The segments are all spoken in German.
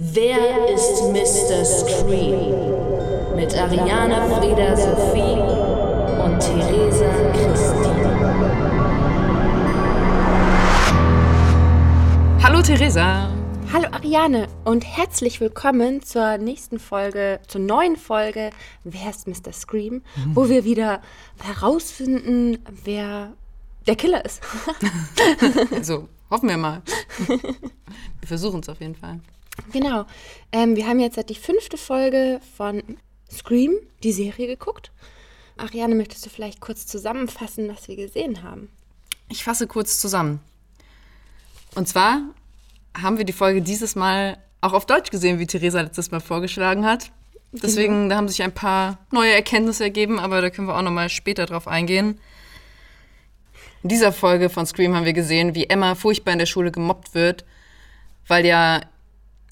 Wer ist Mr. Scream? Mit Ariane Frieda Sophie und Theresa Christine. Hallo Theresa. Hallo Ariane und herzlich willkommen zur nächsten Folge, zur neuen Folge Wer ist Mr. Scream, mhm. wo wir wieder herausfinden, wer der Killer ist. so, hoffen wir mal. Wir versuchen es auf jeden Fall. Genau. Ähm, wir haben jetzt die fünfte Folge von Scream, die Serie, geguckt. Ariane, möchtest du vielleicht kurz zusammenfassen, was wir gesehen haben? Ich fasse kurz zusammen. Und zwar haben wir die Folge dieses Mal auch auf Deutsch gesehen, wie Theresa letztes Mal vorgeschlagen hat. Deswegen, genau. da haben sich ein paar neue Erkenntnisse ergeben, aber da können wir auch nochmal später drauf eingehen. In dieser Folge von Scream haben wir gesehen, wie Emma furchtbar in der Schule gemobbt wird, weil ja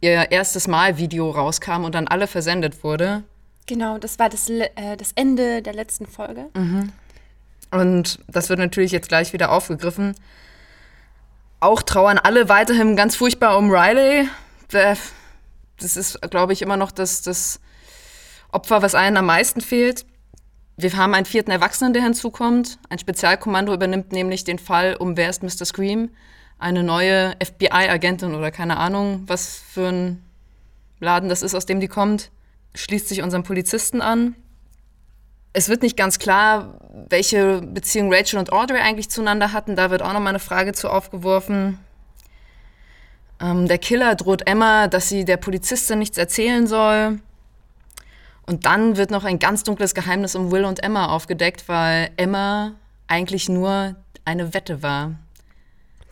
ihr erstes Mal-Video rauskam und dann alle versendet wurde. Genau, das war das, äh, das Ende der letzten Folge. Mhm. Und das wird natürlich jetzt gleich wieder aufgegriffen. Auch trauern alle weiterhin ganz furchtbar um Riley. Das ist, glaube ich, immer noch das, das Opfer, was allen am meisten fehlt. Wir haben einen vierten Erwachsenen, der hinzukommt. Ein Spezialkommando übernimmt nämlich den Fall um Wer ist Mr. Scream? Eine neue FBI-Agentin oder keine Ahnung, was für ein Laden das ist, aus dem die kommt, schließt sich unseren Polizisten an. Es wird nicht ganz klar, welche Beziehung Rachel und Audrey eigentlich zueinander hatten. Da wird auch nochmal eine Frage zu aufgeworfen. Ähm, der Killer droht Emma, dass sie der Polizistin nichts erzählen soll. Und dann wird noch ein ganz dunkles Geheimnis um Will und Emma aufgedeckt, weil Emma eigentlich nur eine Wette war.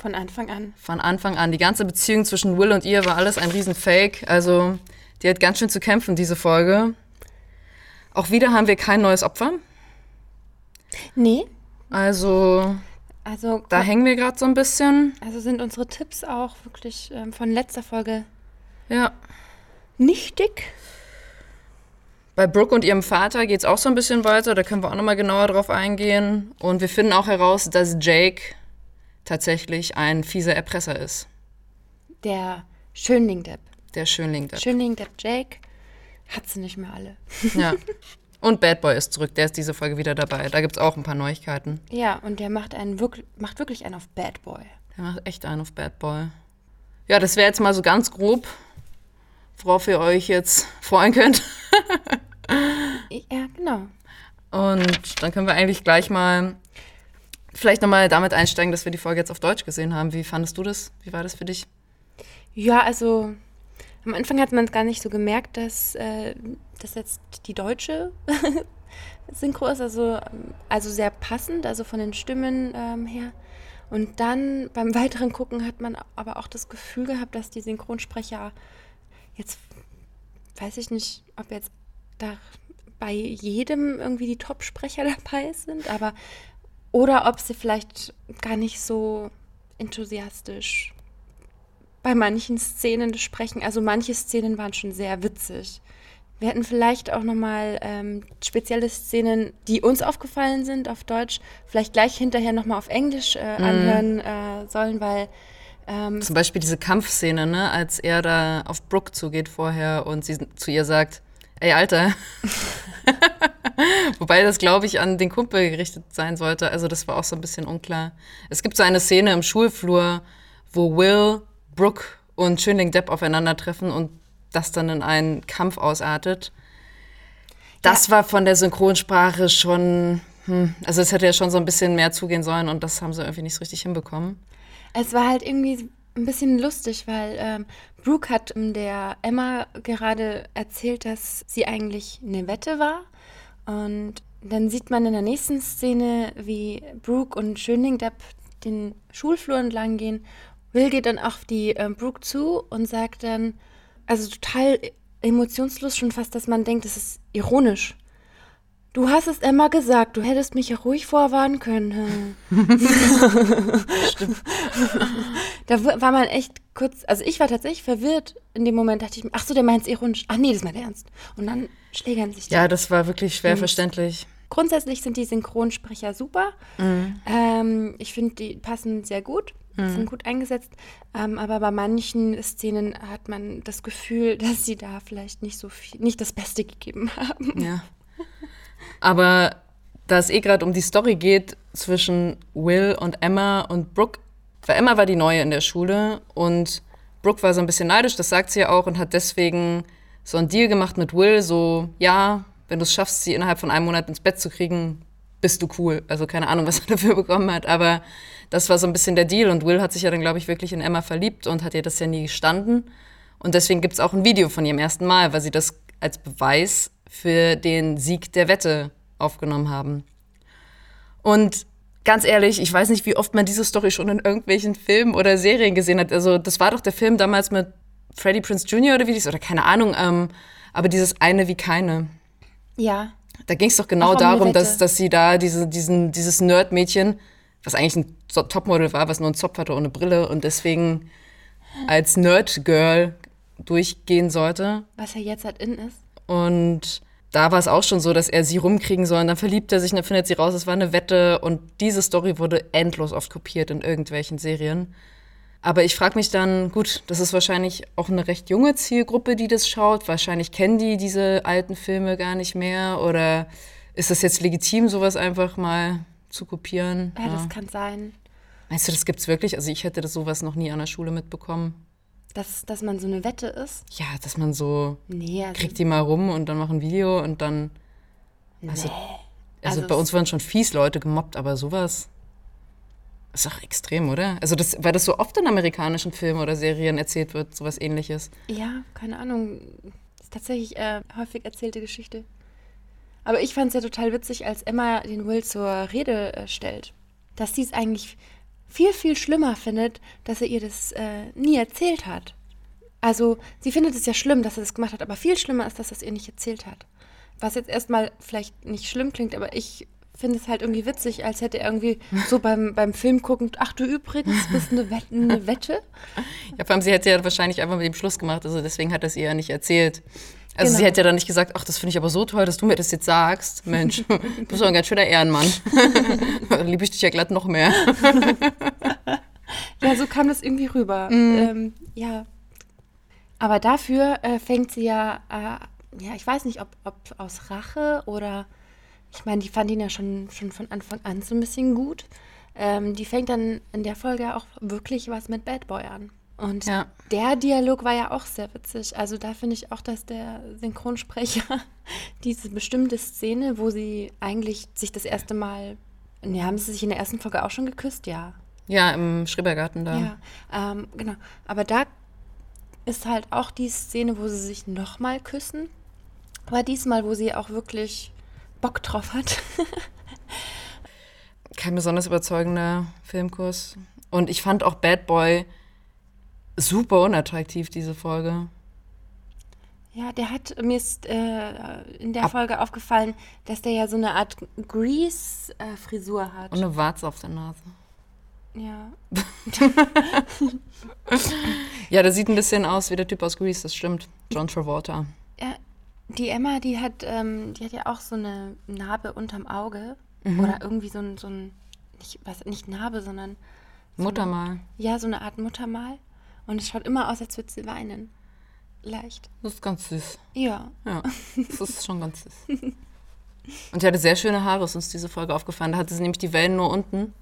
Von Anfang an. Von Anfang an. Die ganze Beziehung zwischen Will und ihr war alles ein Riesenfake. Also, die hat ganz schön zu kämpfen, diese Folge. Auch wieder haben wir kein neues Opfer. Nee. Also, also da hängen wir gerade so ein bisschen. Also sind unsere Tipps auch wirklich ähm, von letzter Folge ja. nichtig. Bei Brooke und ihrem Vater geht es auch so ein bisschen weiter. Da können wir auch nochmal genauer drauf eingehen. Und wir finden auch heraus, dass Jake tatsächlich ein fieser Erpresser ist. Der Schönling-Depp. Der Schönling-Depp. Schönling-Depp Jake hat sie nicht mehr alle. Ja. Und Bad Boy ist zurück, der ist diese Folge wieder dabei. Da gibt es auch ein paar Neuigkeiten. Ja, und der macht, einen wirklich, macht wirklich einen auf Bad Boy. Der macht echt einen auf Bad Boy. Ja, das wäre jetzt mal so ganz grob, worauf ihr euch jetzt freuen könnt. ja, genau. Und dann können wir eigentlich gleich mal vielleicht nochmal damit einsteigen, dass wir die Folge jetzt auf Deutsch gesehen haben. Wie fandest du das? Wie war das für dich? Ja, also am Anfang hat man es gar nicht so gemerkt, dass äh, das jetzt die deutsche Synchro ist, also, also sehr passend, also von den Stimmen ähm, her. Und dann beim weiteren Gucken hat man aber auch das Gefühl gehabt, dass die Synchronsprecher jetzt, weiß ich nicht, ob jetzt da bei jedem irgendwie die Top-Sprecher dabei sind, aber oder ob sie vielleicht gar nicht so enthusiastisch bei manchen Szenen sprechen. Also manche Szenen waren schon sehr witzig. Wir hätten vielleicht auch nochmal ähm, spezielle Szenen, die uns aufgefallen sind auf Deutsch, vielleicht gleich hinterher nochmal auf Englisch äh, mhm. anhören äh, sollen, weil ähm, Zum Beispiel diese Kampfszene, ne, als er da auf Brooke zugeht vorher und sie zu ihr sagt, ey Alter. Wobei das, glaube ich, an den Kumpel gerichtet sein sollte. Also das war auch so ein bisschen unklar. Es gibt so eine Szene im Schulflur, wo Will, Brooke und Schönling Depp aufeinandertreffen und das dann in einen Kampf ausartet. Das ja. war von der Synchronsprache schon, hm, also es hätte ja schon so ein bisschen mehr zugehen sollen und das haben sie irgendwie nicht so richtig hinbekommen. Es war halt irgendwie ein bisschen lustig, weil ähm, Brooke hat der Emma gerade erzählt, dass sie eigentlich eine Wette war und dann sieht man in der nächsten Szene, wie Brooke und Schöningdepp den Schulflur entlang gehen. Will geht dann auf die äh, Brooke zu und sagt dann, also total emotionslos schon fast, dass man denkt, es ist ironisch. Du hast es Emma gesagt, du hättest mich ja ruhig vorwarnen können. Stimmt. da war man echt kurz, also ich war tatsächlich verwirrt. In dem Moment dachte ich, ach so, der meint es ironisch. Ach nee, das meint er ernst. Und dann schlägern sich die. Ja, das war wirklich schwer verständlich. Grundsätzlich sind die Synchronsprecher super. Mhm. Ähm, ich finde, die passen sehr gut. sind gut eingesetzt. Ähm, aber bei manchen Szenen hat man das Gefühl, dass sie da vielleicht nicht so viel, nicht das Beste gegeben haben. Ja. Aber da es eh gerade um die Story geht zwischen Will und Emma und Brooke, weil Emma war die Neue in der Schule und Brooke war so ein bisschen neidisch, das sagt sie ja auch, und hat deswegen so einen Deal gemacht mit Will, so, ja, wenn du es schaffst, sie innerhalb von einem Monat ins Bett zu kriegen, bist du cool. Also keine Ahnung, was er dafür bekommen hat, aber das war so ein bisschen der Deal und Will hat sich ja dann, glaube ich, wirklich in Emma verliebt und hat ihr das ja nie gestanden. Und deswegen gibt es auch ein Video von ihrem ersten Mal, weil sie das als Beweis für den Sieg der Wette aufgenommen haben. Und ganz ehrlich, ich weiß nicht, wie oft man diese Story schon in irgendwelchen Filmen oder Serien gesehen hat. Also, das war doch der Film damals mit Freddie Prince Jr. oder wie dies, oder keine Ahnung, ähm, aber dieses eine wie keine. Ja. Da ging es doch genau eine darum, dass, dass sie da diese, diesen, dieses Nerd-Mädchen, was eigentlich ein Topmodel war, was nur einen Zopf hatte ohne Brille und deswegen als Nerd-Girl durchgehen sollte. Was ja jetzt halt in ist. Und da war es auch schon so, dass er sie rumkriegen soll. Und dann verliebt er sich und dann findet sie raus, es war eine Wette. Und diese Story wurde endlos oft kopiert in irgendwelchen Serien. Aber ich frage mich dann, gut, das ist wahrscheinlich auch eine recht junge Zielgruppe, die das schaut. Wahrscheinlich kennen die diese alten Filme gar nicht mehr. Oder ist es jetzt legitim, sowas einfach mal zu kopieren? Ja, das kann sein. Meinst du, das gibt's wirklich? Also ich hätte das sowas noch nie an der Schule mitbekommen. Dass, dass man so eine Wette ist? Ja, dass man so Nee, also, kriegt die mal rum und dann machen ein Video und dann. Also, also, Also bei es- uns waren schon fies Leute gemobbt, aber sowas ist doch extrem, oder? Also das, weil das so oft in amerikanischen Filmen oder Serien erzählt wird, sowas ähnliches. ja, keine Ahnung. ist tatsächlich äh, häufig erzählte Geschichte. Aber ich fand es ja total witzig, als Emma den Will zur Rede äh, stellt, dass sie es eigentlich viel, viel schlimmer findet, dass er ihr das äh, nie erzählt hat. Also, sie findet es ja schlimm, dass er das gemacht hat, aber viel schlimmer ist, dass er es ihr nicht erzählt hat. Was jetzt erstmal vielleicht nicht schlimm klingt, aber ich finde es halt irgendwie witzig, als hätte er irgendwie so beim, beim Film guckend, ach du übrigens, bist eine Wette, eine Wette? Ja, vor allem, sie hätte ja wahrscheinlich einfach mit dem Schluss gemacht, also deswegen hat er es ihr ja nicht erzählt. Also sie Genau. hätte ja dann nicht gesagt, ach, das finde ich aber so toll, dass du mir das jetzt sagst. Mensch, du bist doch ein ganz schöner Ehrenmann. Dann liebe ich dich ja glatt noch mehr. Ja, so kam das irgendwie rüber. Ähm, ja. Aber dafür äh, fängt sie ja, äh, ja, ich weiß nicht, ob, ob aus Rache oder, ich meine, die fand ihn ja schon, schon von Anfang an so ein bisschen gut. Ähm, die fängt dann in der Folge auch wirklich was mit Bad Boy an. Und Ja. der Dialog war ja auch sehr witzig. Also da finde ich auch, dass der Synchronsprecher diese bestimmte Szene, wo sie eigentlich sich das erste Mal, ne, haben sie sich in der ersten Folge auch schon geküsst? Ja. Ja, im Schrebergarten da. Ja, ähm, genau. Aber da ist halt auch die Szene, wo sie sich nochmal küssen. Aber diesmal, wo sie auch wirklich Bock drauf hat. kein besonders überzeugender Filmkurs. Und ich fand auch Bad Boy super unattraktiv, diese Folge. ja, der hat, mir ist äh, in der Ab- Folge aufgefallen, dass der ja so eine Art Grease-Frisur hat. Und eine Warze auf der Nase. ja. Ja, der sieht ein bisschen aus wie der Typ aus Grease, das stimmt. John Travolta. ja. Die Emma, die hat, ähm, die hat ja auch so eine Narbe unterm Auge. Mhm. Oder irgendwie so ein, so ein nicht, was, nicht Narbe, sondern Muttermal. ja, so eine Art Muttermal. Und es schaut immer aus, als würde sie weinen. Leicht. Das ist ganz süß. Ja. Ja, das ist schon ganz süß. Und sie hatte sehr schöne Haare, ist uns diese Folge aufgefallen. Da hatte sie nämlich die Wellen nur unten.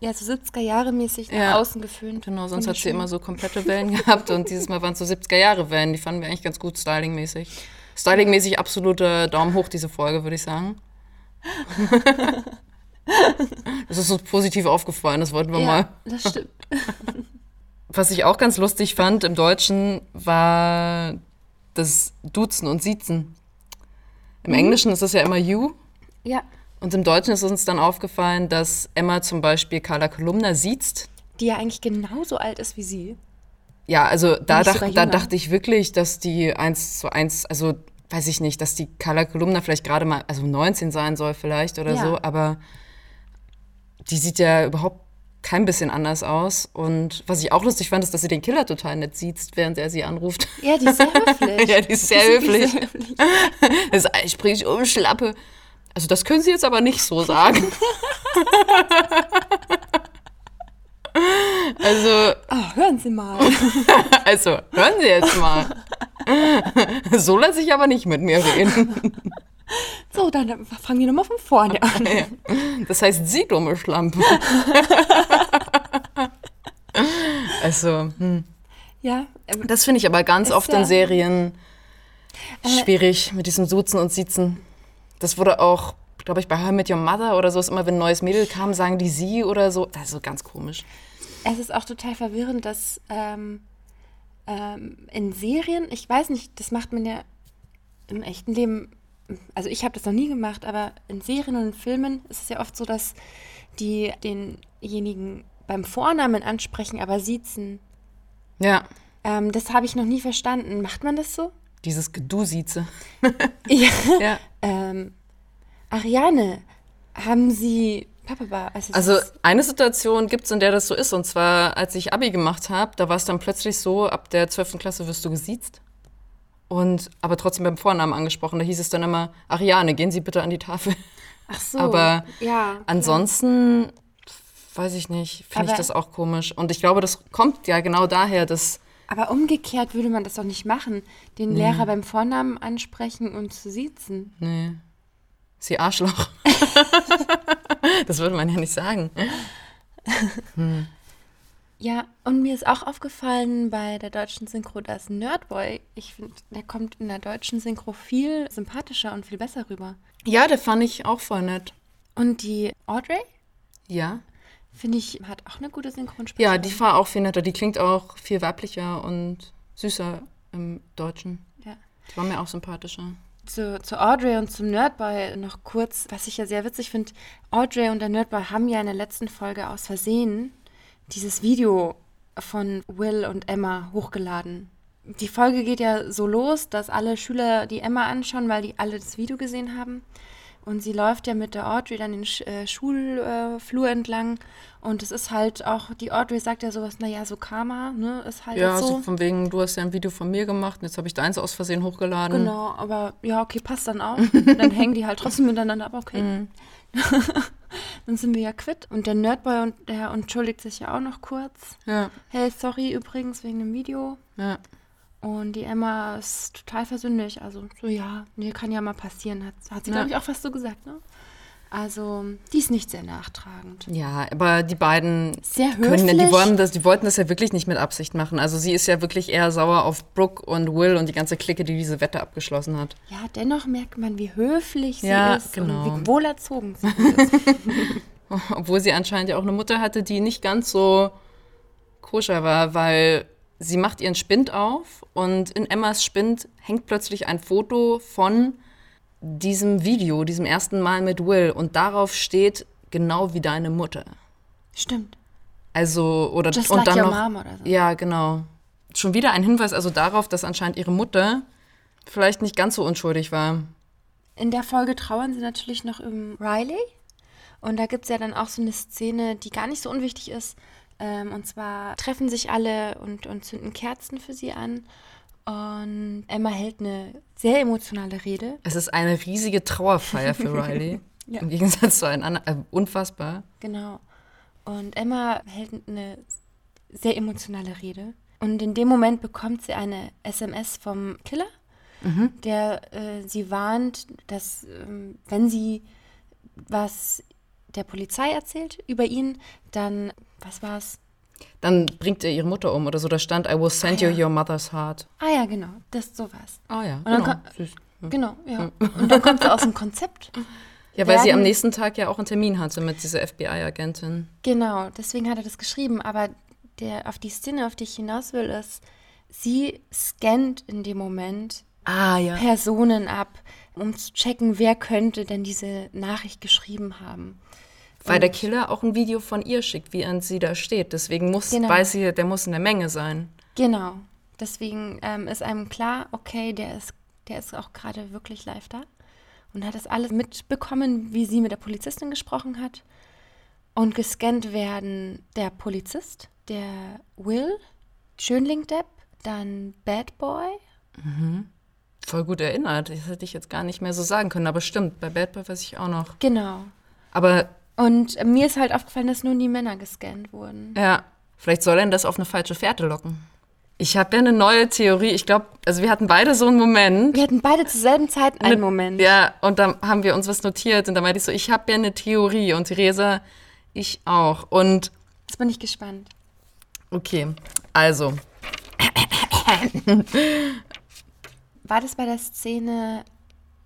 Ja, so 70er Jahre mäßig nach Ja. außen geföhnt. Genau, sonst hat sie immer so komplette Wellen gehabt. Und dieses Mal waren es so 70er Jahre Wellen. Die fanden wir eigentlich ganz gut stylingmäßig. Stylingmäßig absolute Daumen hoch, diese Folge, würde ich sagen. Das ist uns positiv aufgefallen, das wollten wir mal. Ja, das stimmt. Was ich auch ganz lustig fand im Deutschen war das Duzen und Siezen. Im Englischen ist das ja immer you. Ja, Und im Deutschen ist uns dann aufgefallen, dass Emma zum Beispiel Carla Kolumna siezt. die ja eigentlich genauso alt ist wie sie. Ja, also da, dach, da dachte ich wirklich, dass die eins zu eins, also weiß ich nicht, dass die Carla Kolumna vielleicht gerade mal, also 19 sein soll vielleicht oder Ja. so, aber die sieht ja überhaupt kein bisschen anders aus. Und was ich auch lustig fand, ist, dass sie den Killer total nett sieht, während er sie anruft. Ja, die ist sehr höflich. ja, die ist sehr höflich. Das ist, ich sprich um Schlappe. Also das können Sie jetzt aber nicht so sagen. Also, Oh, hören Sie mal. also, hören Sie jetzt mal. So lasse ich aber nicht mit mir reden. So, dann fangen wir nochmal von vorne an. Das heißt, Sie dumme Schlampe. Also, hm. Ja, ähm, das finde ich aber ganz oft ja- in Serien Äh, schwierig mit diesem Duzen und Siezen. Das wurde auch, glaube ich, bei I Met Your Mother oder so, ist immer, wenn ein neues Mädel kam, sagen die sie oder so. Das ist so ganz komisch. es ist auch total verwirrend, dass ähm, ähm, in Serien, ich weiß nicht, das macht man ja im echten Leben, also ich habe das noch nie gemacht, aber in Serien und in Filmen ist es ja oft so, dass die denjenigen beim Vornamen ansprechen, aber siezen. Ja, Ähm, das habe ich noch nie verstanden. Macht man das so? dieses Gedusize. Ja. Ja. Ähm, Ariane, haben Sie Papa, also, Also eine Situation gibt es, in der das so ist. Und zwar, als ich Abi gemacht habe, da war es dann plötzlich so, ab der 12. Klasse wirst du gesiezt. Und aber trotzdem beim Vornamen angesprochen. Da hieß es dann immer, Ariane, gehen Sie bitte an die Tafel. ach so, aber ja. Ansonsten weiß ich nicht, finde ich das auch komisch. Und ich glaube, das kommt ja genau daher, dass Aber umgekehrt würde man das doch nicht machen, den Lehrer beim Vornamen ansprechen und zu siezen. nee, sie Arschloch. das würde man ja nicht sagen. Ja, und mir ist auch aufgefallen bei der deutschen Synchro, dass Nerdboy, ich finde, der kommt in der deutschen Synchro viel sympathischer und viel besser rüber. Ja, der fand ich auch voll nett. Und die Audrey, Ja. finde ich, hat auch eine gute Synchronsprecherin. Ja, die war auch viel netter. Die klingt auch viel weiblicher und süßer im Deutschen. Ja. Die war mir auch sympathischer. Zu, zu Audrey und zum Nerdboy noch kurz, was ich ja sehr witzig finde. Audrey und der Nerdboy haben ja in der letzten Folge aus Versehen dieses Video von Will und Emma hochgeladen. Die Folge geht ja so los, dass alle Schüler die Emma anschauen, weil die alle das Video gesehen haben. Und sie läuft ja mit der Audrey dann den Sch äh, Schulflur entlang. Und es ist halt auch, die Audrey sagt ja sowas, naja, so Karma, ne, ist halt Ja, so. so von wegen, du hast ja ein Video von mir gemacht und jetzt habe ich deins aus Versehen hochgeladen. Genau, aber ja, okay, passt dann auch. dann hängen die halt trotzdem miteinander, aber okay. dann sind wir ja quitt. Und der Nerdboy, und der entschuldigt sich ja auch noch kurz. Ja, Hey, sorry übrigens wegen dem Video. ja. Und die Emma ist total versündigt. Also, so ja, nee, kann ja mal passieren. Hat, hat sie, Ja. glaube ich, auch fast so gesagt, ne? Also, die ist nicht sehr nachtragend. Ja, aber die beiden Sehr können, ja- die, wollen das, die wollten das ja wirklich nicht mit Absicht machen. Also sie ist ja wirklich eher sauer auf Brooke und Will und die ganze Clique, die diese Wette abgeschlossen hat. Ja, dennoch merkt man, wie höflich sie Ja, ist genau. und wie wohlerzogen sie ist. Obwohl sie anscheinend ja auch eine Mutter hatte, die nicht ganz so koscher war, weil sie macht ihren Spind auf und in Emmas Spind hängt plötzlich ein Foto von diesem Video, diesem ersten Mal mit Will und darauf steht genau wie deine Mutter. Stimmt. Also, oder Just und like dann your noch, mom oder so. Ja, genau. Schon wieder ein Hinweis also darauf, dass anscheinend ihre Mutter vielleicht nicht ganz so unschuldig war. In der Folge trauern sie natürlich noch um Riley. Und da gibt es ja dann auch so eine Szene, die gar nicht so unwichtig ist. Ähm, und zwar treffen sich alle und, und zünden Kerzen für sie an. Und Emma hält eine sehr emotionale Rede. Es ist eine riesige Trauerfeier für Riley. Ja. Im Gegensatz zu allen anderen. Äh, unfassbar. Genau. Und Emma hält eine sehr emotionale Rede. Und in dem Moment bekommt sie eine SMS vom Killer, der äh, sie warnt, dass ähm, wenn sie was der Polizei erzählt über ihn, dann, was war's? Dann bringt er ihre Mutter um oder so. Da stand, I will send Ah, you ja. your mother's heart. Ah ja, genau, das ist sowas. Ah ja, genau. kann- Süß. Genau, ja. Und dann kommt sie aus dem Konzept. Ja, weil sie am nächsten Tag ja auch einen Termin hatte mit dieser FBI-Agentin. Genau, deswegen hat er das geschrieben. Aber der, auf die Szene, auf die ich hinaus will, ist, sie scannt in dem Moment Ah ja. Personen ab, um zu checken, wer könnte denn diese Nachricht geschrieben haben. Weil der Killer auch ein Video von ihr schickt, wie an sie da steht. Deswegen muss, Genau. weiß sie, der muss in der Menge sein. Genau. Deswegen ähm, ist einem klar, okay, der ist, der ist auch gerade wirklich live da und hat das alles mitbekommen, wie sie mit der Polizistin gesprochen hat. Und gescannt werden der Polizist, der Will, Schönling Depp, dann Bad Boy. Voll gut erinnert. Das hätte ich jetzt gar nicht mehr so sagen können. Aber stimmt, bei Bad Boy weiß ich auch noch. Genau. Aber Und mir ist halt aufgefallen, dass nur die Männer gescannt wurden. ja, Vielleicht soll er das auf eine falsche Fährte locken. Ich habe ja eine neue Theorie. Ich glaube, also wir hatten beide so einen Moment. Wir hatten beide zur selben Zeit einen Moment. Ja, und dann haben wir uns was notiert und da meinte ich so, ich habe ja eine Theorie und Theresa, ich auch. Und Jetzt bin ich gespannt. okay, also, War das bei der Szene,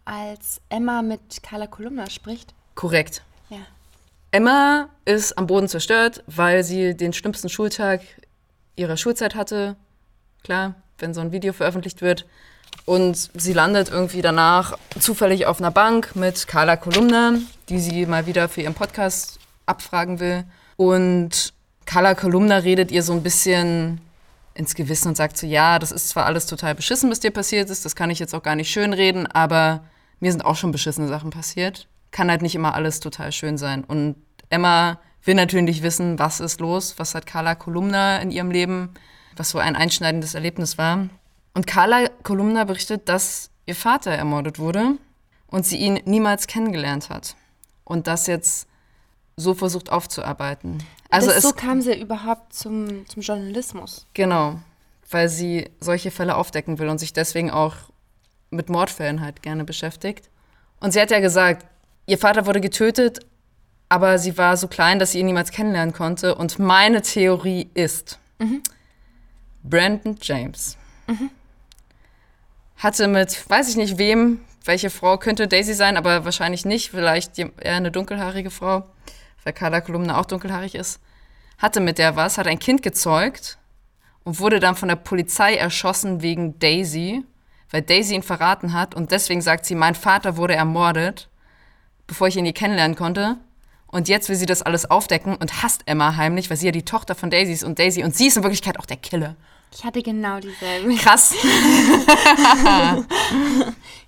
als Emma mit Carla Kolumna spricht? korrekt. Emma ist am Boden zerstört, weil sie den schlimmsten Schultag ihrer Schulzeit hatte. Klar, wenn so ein Video veröffentlicht wird. Und sie landet irgendwie danach zufällig auf einer Bank mit Carla Kolumna, die sie mal wieder für ihren Podcast abfragen will. Und Carla Kolumna redet ihr so ein bisschen ins Gewissen und sagt so, ja, das ist zwar alles total beschissen, was dir passiert ist, das kann ich jetzt auch gar nicht schönreden, aber mir sind auch schon beschissene Sachen passiert. Kann halt nicht immer alles total schön sein. Und Emma will natürlich wissen, was ist los, was hat Carla Kolumna in ihrem Leben, was so ein einschneidendes Erlebnis war. Und Carla Kolumna berichtet, dass ihr Vater ermordet wurde und sie ihn niemals kennengelernt hat. Und das jetzt so versucht aufzuarbeiten. Also es so kam sie überhaupt zum, zum Journalismus. Genau, weil sie solche Fälle aufdecken will und sich deswegen auch mit Mordfällen halt gerne beschäftigt. Und sie hat ja gesagt, ihr Vater wurde getötet, aber sie war so klein, dass sie ihn niemals kennenlernen konnte. Und meine Theorie ist, Brandon James hatte mit, weiß ich nicht wem, welche Frau könnte Daisy sein, aber wahrscheinlich nicht, vielleicht eher eine dunkelhaarige Frau, weil Carla Kolumna auch dunkelhaarig ist, hatte mit der was, hat ein Kind gezeugt und wurde dann von der Polizei erschossen wegen Daisy, weil Daisy ihn verraten hat und deswegen sagt sie, mein Vater wurde ermordet, bevor ich ihn je kennenlernen konnte. Und jetzt will sie das alles aufdecken und hasst Emma heimlich, weil sie ja die Tochter von Daisy ist und Daisy und sie ist in Wirklichkeit auch der Killer. Ich hatte genau dieselbe. Krass.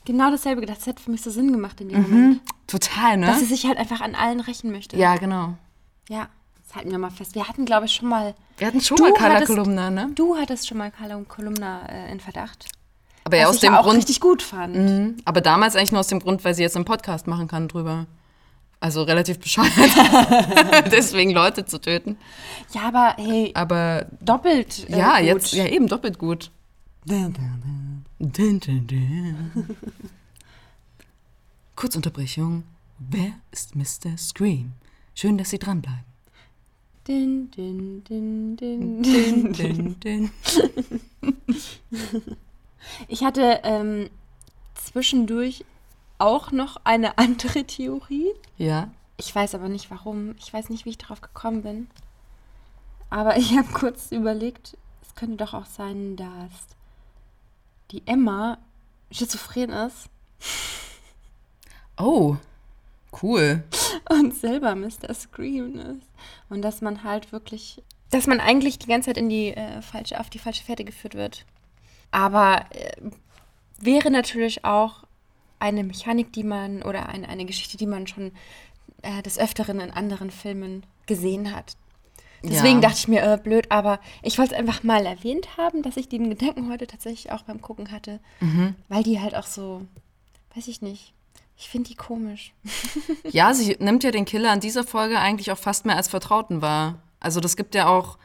Genau dasselbe gedacht. Das hat für mich so Sinn gemacht in dem Moment. Total, ne? Dass sie sich halt einfach an allen rächen möchte. ja, genau. Ja. Das halten wir mal fest. Wir hatten, glaube ich, schon mal. Wir hatten schon mal Carla Kolumna, ne? Du hattest schon mal Carla und Kolumna äh, in Verdacht. Aber ja, aus ich dem ja auch Grund. richtig gut fand. Mhm. Aber damals eigentlich nur aus dem Grund, weil sie jetzt einen Podcast machen kann drüber. Also relativ bescheuert. Deswegen Leute zu töten. Ja, aber hey, Aber doppelt. Äh, ja, gut. jetzt, ja eben doppelt gut. Kurzunterbrechung. Wer ist Mr. Scream? Schön, dass Sie dranbleiben. Din, din, din, din, Din, din. din, din. Ich hatte ähm, zwischendurch auch noch eine andere Theorie. Ja. Ich weiß aber nicht warum. Ich weiß nicht, wie ich darauf gekommen bin. Aber ich habe kurz überlegt, es könnte doch auch sein, dass die Emma schizophren ist Oh, cool. und selber Mr. Scream ist. Und dass man halt wirklich, dass man eigentlich die ganze Zeit in die äh, falsche, auf die falsche Fährte geführt wird. Aber äh, wäre natürlich auch eine Mechanik, die man, oder eine, eine Geschichte, die man schon äh, des Öfteren in anderen Filmen gesehen hat. Deswegen Ja. dachte ich mir, äh, blöd, aber ich wollte es einfach mal erwähnt haben, dass ich den Gedanken heute tatsächlich auch beim Gucken hatte, weil die halt auch so, weiß ich nicht, ich finde die komisch. Ja, sie nimmt ja den Killer in dieser Folge eigentlich auch fast mehr als Vertrauten wahr. Also das gibt ja auch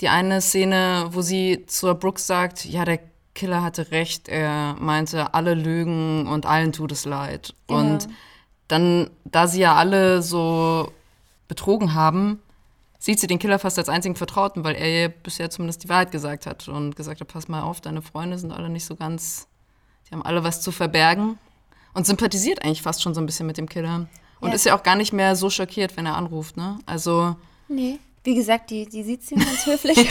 die eine Szene, wo sie zur Brooks sagt, ja, der Killer hatte recht, er meinte, alle lügen und allen tut es leid. Und dann, da sie ja alle so betrogen haben, sieht sie den Killer fast als einzigen Vertrauten, weil er ihr bisher zumindest die Wahrheit gesagt hat und gesagt hat, pass mal auf, deine Freunde sind alle nicht so ganz, die haben alle was zu verbergen und sympathisiert eigentlich fast schon so ein bisschen mit dem Killer. Und Ja. ist ja auch gar nicht mehr so schockiert, wenn er anruft, ne? Also, Nee. Wie gesagt, die, die sieht sie ganz höflich.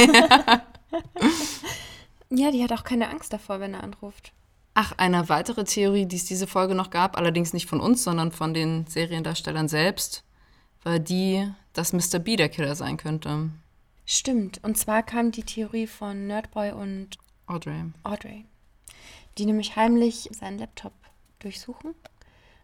ja, die hat auch keine Angst davor, wenn er anruft. ach, eine weitere Theorie, die es diese Folge noch gab, allerdings nicht von uns, sondern von den Seriendarstellern selbst, war die, dass Mr. B der Killer sein könnte. Stimmt. Und zwar kam die Theorie von Nerdboy und Audrey. Audrey, die nämlich heimlich seinen Laptop durchsuchen.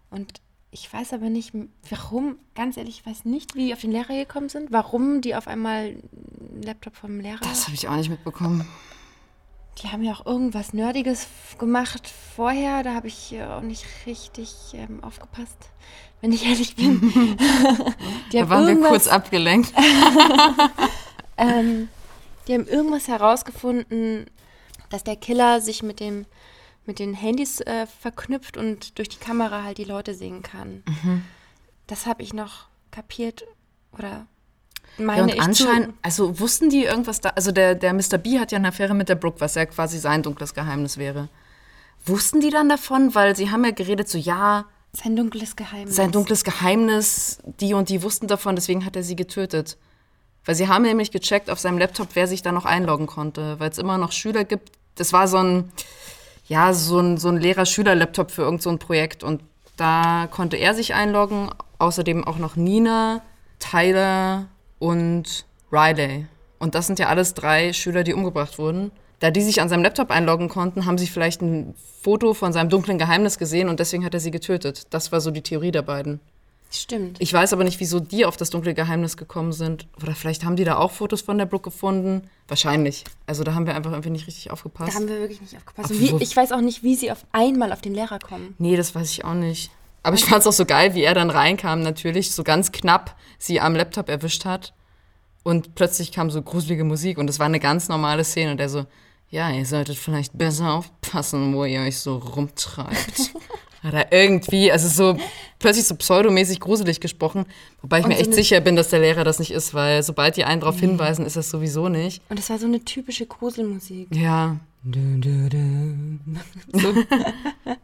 Und ich weiß aber nicht, warum, ganz ehrlich, ich weiß nicht, wie die auf den Lehrer gekommen sind, warum die auf einmal einen Laptop vom Lehrer. Das habe ich auch nicht mitbekommen. Die haben ja auch irgendwas Nerdiges gemacht vorher, da habe ich äh, auch nicht richtig ähm, aufgepasst, wenn ich ehrlich bin. die Da waren wir kurz abgelenkt. ähm, die haben irgendwas herausgefunden, dass der Killer sich mit dem mit den Handys äh, verknüpft und durch die Kamera halt die Leute sehen kann. Das habe ich noch kapiert oder meine Ja, und ich anscheinend, also wussten die irgendwas da, also der, der Mr. B hat ja eine Affäre mit der Brooke, was ja quasi sein dunkles Geheimnis wäre. Wussten die dann davon? Weil sie haben ja geredet so, ja, Sein dunkles Geheimnis. sein dunkles Geheimnis, die und die wussten davon, deswegen hat er sie getötet. Weil sie haben nämlich gecheckt auf seinem Laptop, wer sich da noch einloggen konnte, weil es immer noch Schüler gibt. Das war so ein, ja, so ein, so ein Lehrer-Schüler-Laptop für irgend so ein Projekt und da konnte er sich einloggen, außerdem auch noch Nina, Tyler und Riley. Und das sind ja alles drei Schüler, die umgebracht wurden. Da die sich an seinem Laptop einloggen konnten, haben sie vielleicht ein Foto von seinem dunklen Geheimnis gesehen und deswegen hat er sie getötet. Das war so die Theorie der beiden. Stimmt. Ich weiß aber nicht, wieso die auf das dunkle Geheimnis gekommen sind. Oder vielleicht haben die da auch Fotos von der Brooke gefunden. Wahrscheinlich. Also da haben wir einfach irgendwie nicht richtig aufgepasst. da haben wir wirklich nicht aufgepasst. Wie, ich weiß auch nicht, wie sie auf einmal auf den Lehrer kommen. nee, das weiß ich auch nicht. Aber ich fand es auch so geil, wie er dann reinkam, natürlich, so ganz knapp sie am Laptop erwischt hat. Und plötzlich kam so gruselige Musik und es war eine ganz normale Szene. Und der so, ja, ihr solltet vielleicht besser aufpassen, wo ihr euch so rumtreibt. Hat er irgendwie, also so plötzlich so pseudomäßig gruselig gesprochen, wobei ich Und mir so echt sicher bin, dass der Lehrer das nicht ist, weil sobald die einen darauf hinweisen, ist das sowieso nicht. Und es war so eine typische Gruselmusik. Ja. So,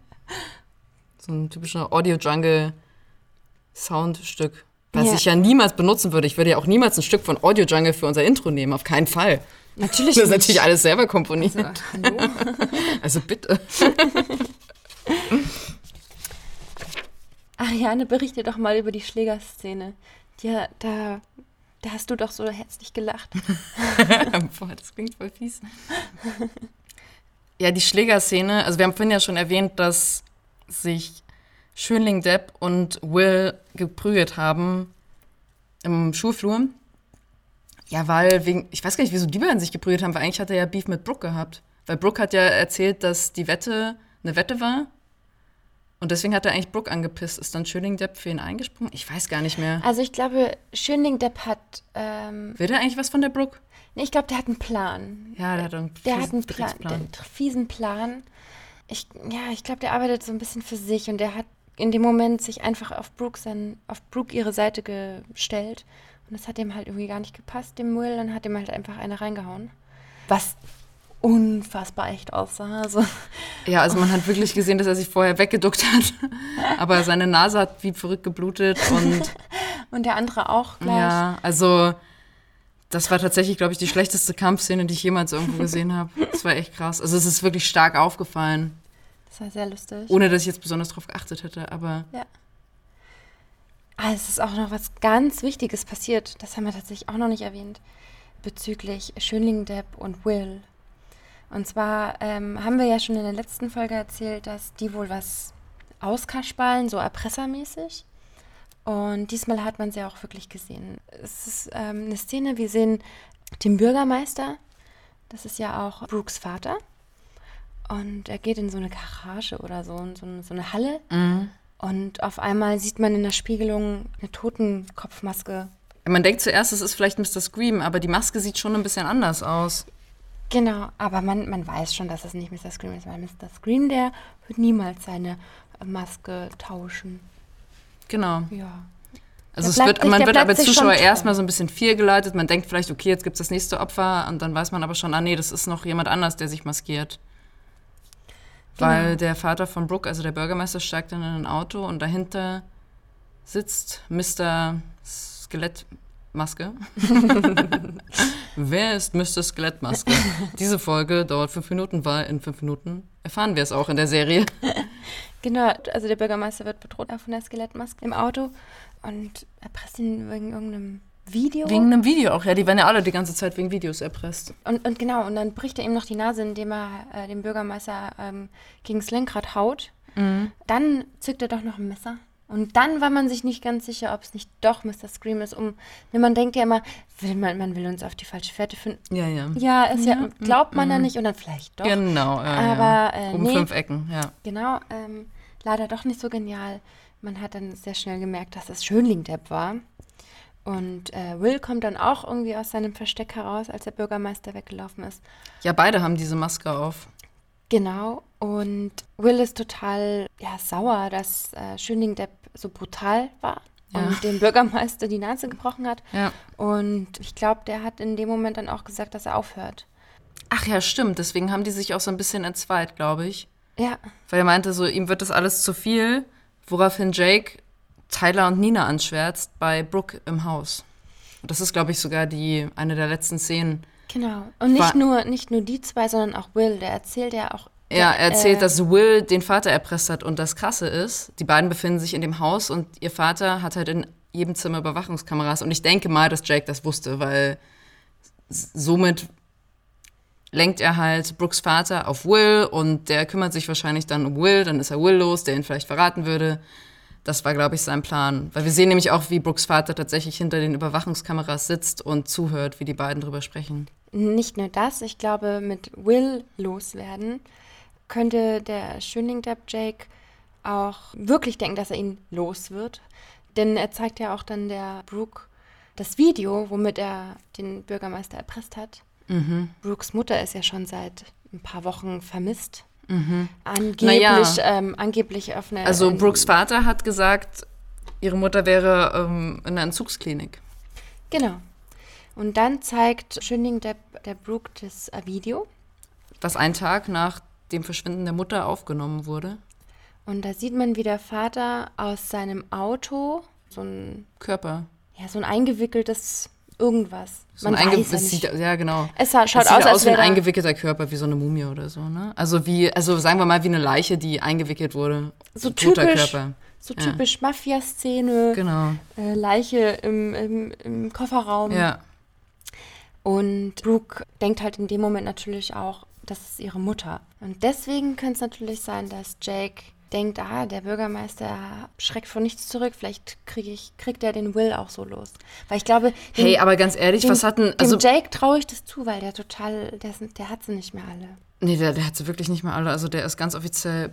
so ein typischer Audio-Jungle-Soundstück, was Ja. ich ja niemals benutzen würde. Ich würde ja auch niemals ein Stück von Audio-Jungle für unser Intro nehmen, auf keinen Fall. Natürlich Das ist nicht. natürlich alles selber komponiert. Also, hallo? Also bitte. Ariane, berichte doch mal über die Schlägerszene. Ja, da, da hast du doch so herzlich gelacht. Boah, das klingt voll fies. Ja, die Schlägerszene, also wir haben vorhin ja schon erwähnt, dass sich Schönling Depp und Will geprügelt haben im Schulflur. Ja, weil wegen, ich weiß gar nicht, wieso die beiden sich geprügelt haben, weil eigentlich hat er ja Beef mit Brooke gehabt. Weil Brooke hat ja erzählt, dass die Wette eine Wette war. Und deswegen hat er eigentlich Brooke angepisst. Ist dann Schönling Depp für ihn eingesprungen? Ich weiß gar nicht mehr. Also ich glaube, Schönling Depp hat, ähm, Will der eigentlich was von der Brooke? nee, ich glaube, der hat einen Plan. Ja, der hat einen Der fiesen hat einen Plan, Drecksplan. der, fiesen Plan. Ich, ja, ich glaube, der arbeitet so ein bisschen für sich und der hat in dem Moment sich einfach auf Brooke, sein, auf Brooke ihre Seite gestellt. Und das hat dem halt irgendwie gar nicht gepasst, dem Will, und hat ihm halt einfach eine reingehauen. Was unfassbar echt aussah. Also, Ja, also man hat wirklich gesehen, dass er sich vorher weggeduckt hat. Aber seine Nase hat wie verrückt geblutet und und der andere auch gleich. ja, also das war tatsächlich, glaube ich, die schlechteste Kampfszene, die ich jemals irgendwo gesehen habe. Das war echt krass. Also es ist wirklich stark aufgefallen, Das war sehr lustig. ohne dass ich jetzt besonders drauf geachtet hätte. Aber Ja. Ah, es ist auch noch was ganz Wichtiges passiert. Das haben wir tatsächlich auch noch nicht erwähnt. Bezüglich Schönling Depp und Will. Und zwar ähm, haben wir ja schon in der letzten Folge erzählt, dass die wohl was auskaspallen, so erpressermäßig. Und diesmal hat man sie auch wirklich gesehen. Es ist ähm, eine Szene, wir sehen den Bürgermeister. Das ist ja auch Brooks Vater. Und er geht in so eine Garage oder so, in so eine, so eine Halle. Und auf einmal sieht man in der Spiegelung eine Totenkopfmaske. man denkt zuerst, es ist vielleicht Mr. Scream, aber die Maske sieht schon ein bisschen anders aus. Genau, aber man, man weiß schon, dass es nicht Mr. Scream ist, weil Mr. Scream, der wird niemals seine Maske tauschen. Genau. Ja. Also es wird, man wird aber Zuschauer erstmal so ein bisschen fehlgeleitet. Man denkt vielleicht, okay, jetzt gibt es das nächste Opfer und dann weiß man aber schon, ah nee, das ist noch jemand anders, der sich maskiert. Weil Genau. der Vater von Brooke, also der Bürgermeister, steigt dann in ein Auto und dahinter sitzt Mr. Skelettmaske. Wer ist Mr. Skelettmaske? Diese Folge dauert fünf Minuten, weil in fünf Minuten erfahren wir es auch in der Serie. Genau, also der Bürgermeister wird bedroht von der Skelettmaske im Auto und erpresst ihn wegen irgendeinem Video. Wegen einem Video auch, ja. Die werden ja alle die ganze Zeit wegen Videos erpresst. Und, und genau, und dann bricht er ihm noch die Nase, indem er äh, dem Bürgermeister ähm, gegen das Lenkrad haut. Dann zückt er doch noch ein Messer. Und dann war man sich nicht ganz sicher, ob es nicht doch Mr. Scream ist. Um, ne, man denkt ja immer, will man, man will uns auf die falsche Fährte finden. Ja, ja. Ja, ist ja, glaubt man ja nicht und dann vielleicht doch. Genau, ja, Aber, ja. äh, um nee. fünf Ecken, ja. Genau, ähm, leider doch nicht so genial. Man hat dann sehr schnell gemerkt, dass es Schönling Depp war. Und äh, Will kommt dann auch irgendwie aus seinem Versteck heraus, als der Bürgermeister weggelaufen ist. Ja, beide haben diese Maske auf. Genau. Und Will ist total ja, sauer, dass äh, Schöning-Depp so brutal war Ja. und dem Bürgermeister die Nase gebrochen hat. Ja. Und ich glaube, der hat in dem Moment dann auch gesagt, dass er aufhört. Ach ja, stimmt. Deswegen haben die sich auch so ein bisschen entzweit, glaube ich. Ja, Weil er meinte so, ihm wird das alles zu viel, woraufhin Jake Tyler und Nina anschwärzt bei Brooke im Haus. Und das ist, glaube ich, sogar die eine der letzten Szenen. genau. Und nicht War- nur, nicht nur die zwei, sondern auch Will. Der erzählt ja auch. Ja, der, er erzählt, äh, dass Will den Vater erpresst hat und das Krasse ist, die beiden befinden sich in dem Haus und ihr Vater hat halt in jedem Zimmer Überwachungskameras und ich denke mal, dass Jake das wusste, weil somit lenkt er halt Brooks Vater auf Will und der kümmert sich wahrscheinlich dann um Will, dann ist er Will los, der ihn vielleicht verraten würde. Das war, glaube ich, sein Plan. Weil wir sehen nämlich auch, wie Brooks Vater tatsächlich hinter den Überwachungskameras sitzt und zuhört, wie die beiden drüber sprechen. Nicht nur das, ich glaube, mit Will loswerden könnte der Schönling-Depp Jake auch wirklich denken, dass er ihn los wird. Denn er zeigt ja auch dann der Brooke das Video, womit er den Bürgermeister erpresst hat. Mhm. Brooks Mutter ist ja schon seit ein paar Wochen vermisst. Angeblich, Mhm. Naja. ähm, angeblich auf einer. Also in- Brooks Vater hat gesagt, ihre Mutter wäre ähm, in einer Entzugsklinik. Genau. Und dann zeigt Schönling-Depp der Brooke das äh, Video. Was einen Tag nach dem Verschwinden der Mutter aufgenommen wurde. Und da sieht man, wie der Vater aus seinem Auto so ein, Körper. ja, so ein eingewickeltes irgendwas. So man ein weiß ja es nicht. sieht, ja, genau. es sah, schaut es sieht aus, als wie ein eingewickelter Körper, wie so eine Mumie oder so, ne? Also wie, also sagen wir mal, wie eine Leiche, die eingewickelt wurde. so toter typisch, Körper. so Ja. typisch Mafia-Szene, Genau. äh, Leiche im, im, im Kofferraum. Ja. Und Brooke denkt halt in dem Moment natürlich auch, das ist ihre Mutter. Und deswegen könnte es natürlich sein, dass Jake denkt, ah, der Bürgermeister schreckt vor nichts zurück, vielleicht krieg ich, kriegt er den Will auch so los. Weil ich glaube, dem- Hey, aber ganz ehrlich, dem, was hatten, also, dem Jake traue ich das zu, weil der total, der, der hat sie nicht mehr alle. nee, der, der hat sie wirklich nicht mehr alle, also der ist ganz offiziell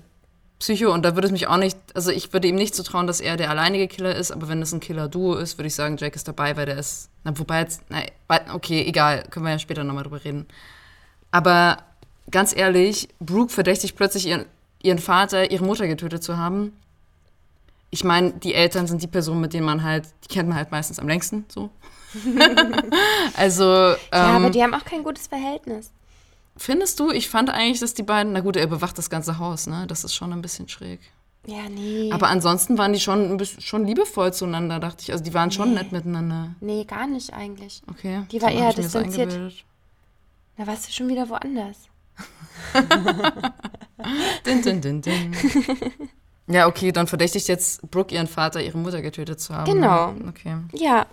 Psycho und da würde es mich auch nicht, also ich würde ihm nicht zutrauen, dass er der alleinige Killer ist, aber wenn es ein Killer-Duo ist, würde ich sagen, Jake ist dabei, weil der ist, na, wobei jetzt, na, okay, egal, können wir ja später nochmal drüber reden. Aber ganz ehrlich, Brooke verdächtigt plötzlich ihren, ihren Vater, ihre Mutter getötet zu haben. Ich meine, die Eltern sind die Personen, mit denen man halt, die kennt man halt meistens am längsten, so. also, ja, aber ähm, die haben auch kein gutes Verhältnis. findest du, ich fand eigentlich, dass die beiden, na gut, er bewacht das ganze Haus, ne? Das ist schon ein bisschen schräg. Ja, nee. Aber ansonsten waren die schon, bisschen, schon liebevoll zueinander, dachte ich. Also die waren schon Nee. nett miteinander. nee, gar nicht eigentlich. Okay. Die war eher distanziert. Da warst du schon wieder woanders. Din, din, din, din. ja, okay, dann verdächtigt jetzt Brooke ihren Vater, ihre Mutter getötet zu haben. Genau. Okay. Ja,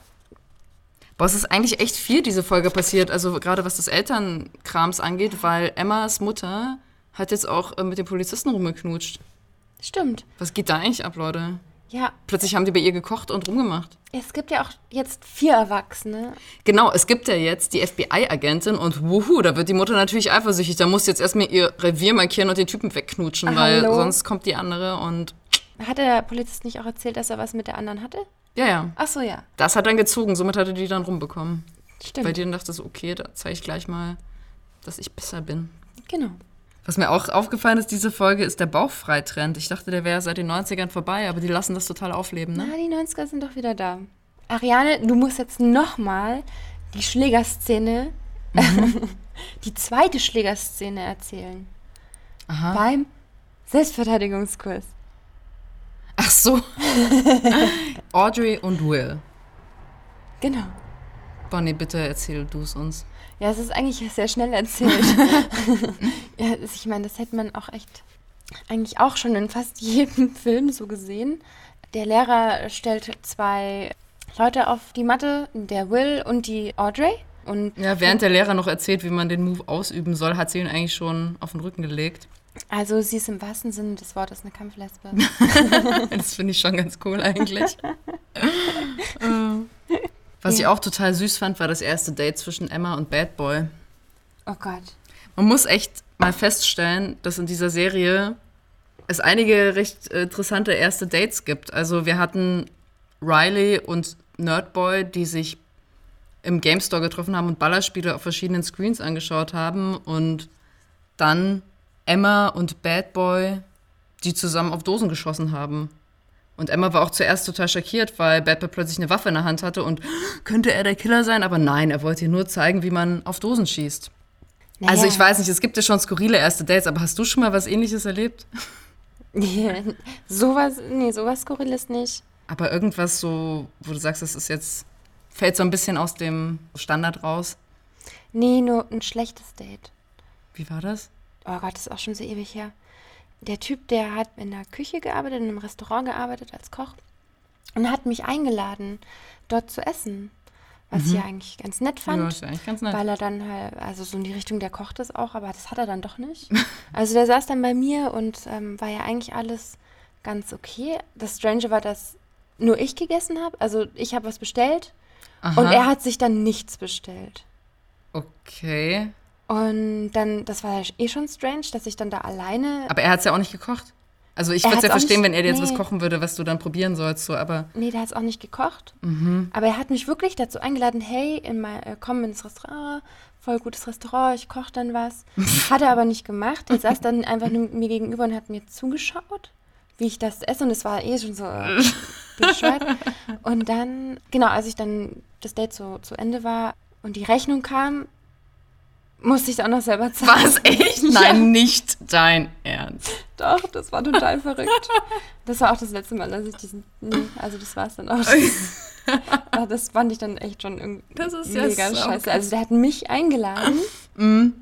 Boah, es ist eigentlich echt viel diese Folge passiert, also gerade was das Elternkrams angeht, weil Emmas Mutter hat jetzt auch äh, mit dem Polizisten rumgeknutscht. stimmt. Was geht da eigentlich ab, Leute? Ja, Plötzlich haben die bei ihr gekocht und rumgemacht. es gibt ja auch jetzt vier Erwachsene. Genau, es gibt ja jetzt die FBI-Agentin und wuhu, da wird die Mutter natürlich eifersüchtig. Da muss jetzt erstmal ihr Revier markieren und den Typen wegknutschen, weil Hallo? sonst kommt die andere und Hat der Polizist nicht auch erzählt, dass er was mit der anderen hatte? ja, ja. Ach so, ja. Das hat dann gezogen, somit hatte die dann rumbekommen. Stimmt. Bei dir dachte so, okay, da zeige ich gleich mal, dass ich besser bin. Genau. Was mir auch aufgefallen ist, diese Folge, ist der Bauchfreitrend. Ich dachte, der wäre seit den 90ern vorbei, aber die lassen das total aufleben, ne? Na, die 90er sind doch wieder da. Ariane, du musst jetzt nochmal die Schlägerszene, die zweite Schlägerszene erzählen. Aha. Beim Selbstverteidigungskurs. Ach so. Audrey und Will. Genau. Bonnie, bitte erzähl du es uns. Ja, es ist eigentlich sehr schnell erzählt. ja, das, ich meine, das hätte man auch echt eigentlich auch schon in fast jedem Film so gesehen. Der Lehrer stellt zwei Leute auf die Matte, der Will und die Audrey. Und Ja, während der Lehrer noch erzählt, wie man den Move ausüben soll, hat sie ihn eigentlich schon auf den Rücken gelegt. also sie ist im wahrsten Sinne des Wortes eine Kampflesbe. Das finde ich schon ganz cool eigentlich. Äh, Was ich auch total süß fand, war das erste Date zwischen Emma und Bad Boy. Oh Gott. Man muss echt mal feststellen, dass in dieser Serie es einige recht äh, interessante erste Dates gibt. Also wir hatten Riley und Nerdboy, die sich im Game Store getroffen haben und Ballerspiele auf verschiedenen Screens angeschaut haben und dann Emma und Bad Boy, die zusammen auf Dosen geschossen haben. Und Emma war auch zuerst total schockiert, weil Bad Boy plötzlich eine Waffe in der Hand hatte und könnte er der Killer sein? Aber nein, er wollte ihr nur zeigen, wie man auf Dosen schießt. Naja. Also ich weiß nicht, es gibt ja schon skurrile erste Dates, aber hast du schon mal was ähnliches erlebt? sowas, nee, sowas Skurriles nicht. Aber irgendwas so, wo du sagst, das ist jetzt, fällt so ein bisschen aus dem Standard raus. Nee, nur ein schlechtes Date. Wie war das? Oh Gott, das ist auch schon so ewig her. Der Typ, der hat in der Küche gearbeitet, in einem Restaurant gearbeitet als Koch und hat mich eingeladen, dort zu essen. Was ich ja eigentlich ganz nett fand. Ja eigentlich ganz nett. Weil er dann halt, also so in die Richtung, der kocht es auch, aber das hat er dann doch nicht. Also der saß dann bei mir und ähm, war ja eigentlich alles ganz okay. Das Strange war, dass nur ich gegessen habe. Also ich habe was bestellt Aha. und er hat sich dann nichts bestellt. Okay. Und dann, das war ja eh schon strange, dass ich dann da alleine. Aber er hat es ja auch nicht gekocht. Also ich würde es ja verstehen, nicht- wenn er dir jetzt was nee. kochen würde, was du dann probieren sollst, so, aber Nee, der hat es auch nicht gekocht. Mhm. Aber er hat mich wirklich dazu eingeladen, hey, in mein, äh, komm ins Restaurant, voll gutes Restaurant, ich koche dann was. Hat er aber nicht gemacht. Er saß dann einfach nur mir gegenüber und hat mir zugeschaut, wie ich das esse. Und es war eh schon so äh, bescheuert. Und dann, genau, als ich dann das Date so zu Ende war und die Rechnung kam, musste ich es auch noch selber zahlen. was echt? Nein, nicht dein Ernst. Doch, das war total verrückt. Das war auch das letzte Mal, dass ich diesen. Nee, also das war es dann auch. Aber das fand ich dann echt schon irgendwie Das ist ja mega so scheiße. Also der hat mich eingeladen, Mhm.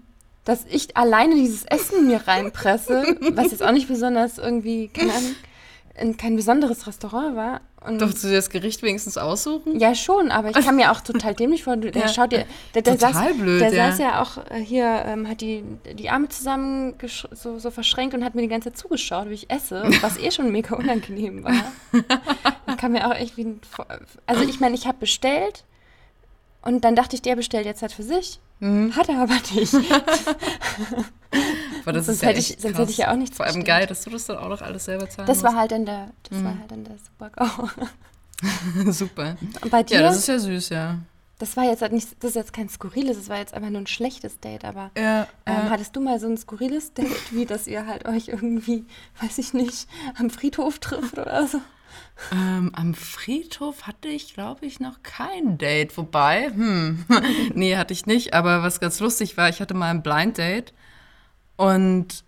dass ich alleine dieses Essen mir reinpresse, was jetzt auch nicht besonders irgendwie, keine Ahnung, in kein besonderes Restaurant war. Und Durftest du dir das Gericht wenigstens aussuchen? ja, schon, aber ich kam mir auch total dämlich vor. Der Ja. schaut dir, der, der Total saß, blöd, der ja. saß ja auch äh, hier, ähm, hat die, die Arme zusammen so, so verschränkt und hat mir die ganze Zeit zugeschaut, wie ich esse, was eh schon mega unangenehm war. Und kam mir auch echt wie ein, also ich meine, ich habe bestellt und dann dachte ich, der bestellt jetzt halt für sich. Mhm. Hat er aber nicht. Aber das Sonst ist ja hätte ich- sonst hätte ich ja auch nichts Vor allem bestellt. geil, dass du das dann auch noch alles selber zahlen Das war musst. halt dann der, das war halt dann der Super-GAU. Super. Und bei dir, Ja, das das, ist ja süß, ja. war jetzt halt nicht, das ist jetzt kein skurriles, das war jetzt einfach nur ein schlechtes Date, aber Ja, Ähm, hattest du mal so ein skurriles Date, wie dass ihr halt euch irgendwie, weiß ich nicht, am Friedhof trifft oder so? Ähm, am Friedhof hatte ich, glaube ich, noch kein Date. Wobei, hm, nee, hatte ich nicht. Aber was ganz lustig war, ich hatte mal ein Blind Date und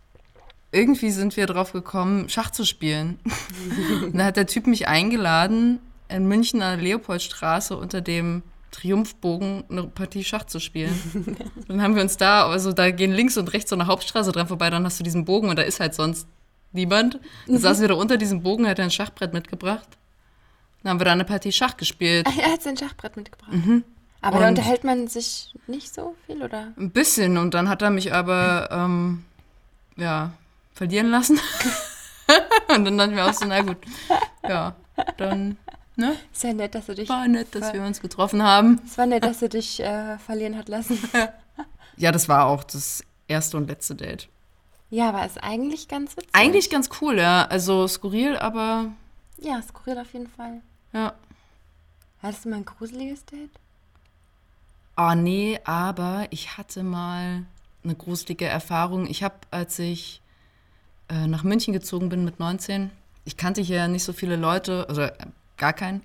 irgendwie sind wir drauf gekommen, Schach zu spielen. und da hat der Typ mich eingeladen, in München an der Leopoldstraße unter dem Triumphbogen eine Partie Schach zu spielen. dann haben wir uns da, also da gehen links und rechts so eine Hauptstraße dran vorbei, dann hast du diesen Bogen und da ist halt sonst niemand. Dann saßen wir da unter diesem Bogen, hat er ein Schachbrett mitgebracht. Dann haben wir da eine Partie Schach gespielt. Ach, er hat sein Schachbrett mitgebracht. Aber da Und- unterhält man sich nicht so viel, oder? Ein bisschen. Und dann hat er mich aber, ähm, ja, verlieren lassen. und dann dachten wir auch so, na gut, ja, dann, ne? Ist ja nett, dass er dich, War nett, dass wir uns getroffen haben. es war nett, dass er dich äh, verlieren hat lassen. Ja, das war auch das erste und letzte Date. Ja, aber ist eigentlich ganz witzig. Eigentlich ganz cool, ja. Also skurril, aber Ja, skurril auf jeden Fall. ja. Hattest du mal ein gruseliges Date? Ah, nee, aber ich hatte mal eine gruselige Erfahrung. Ich habe, als ich äh, nach München gezogen bin mit 19, ich kannte hier nicht so viele Leute, also äh, gar keinen.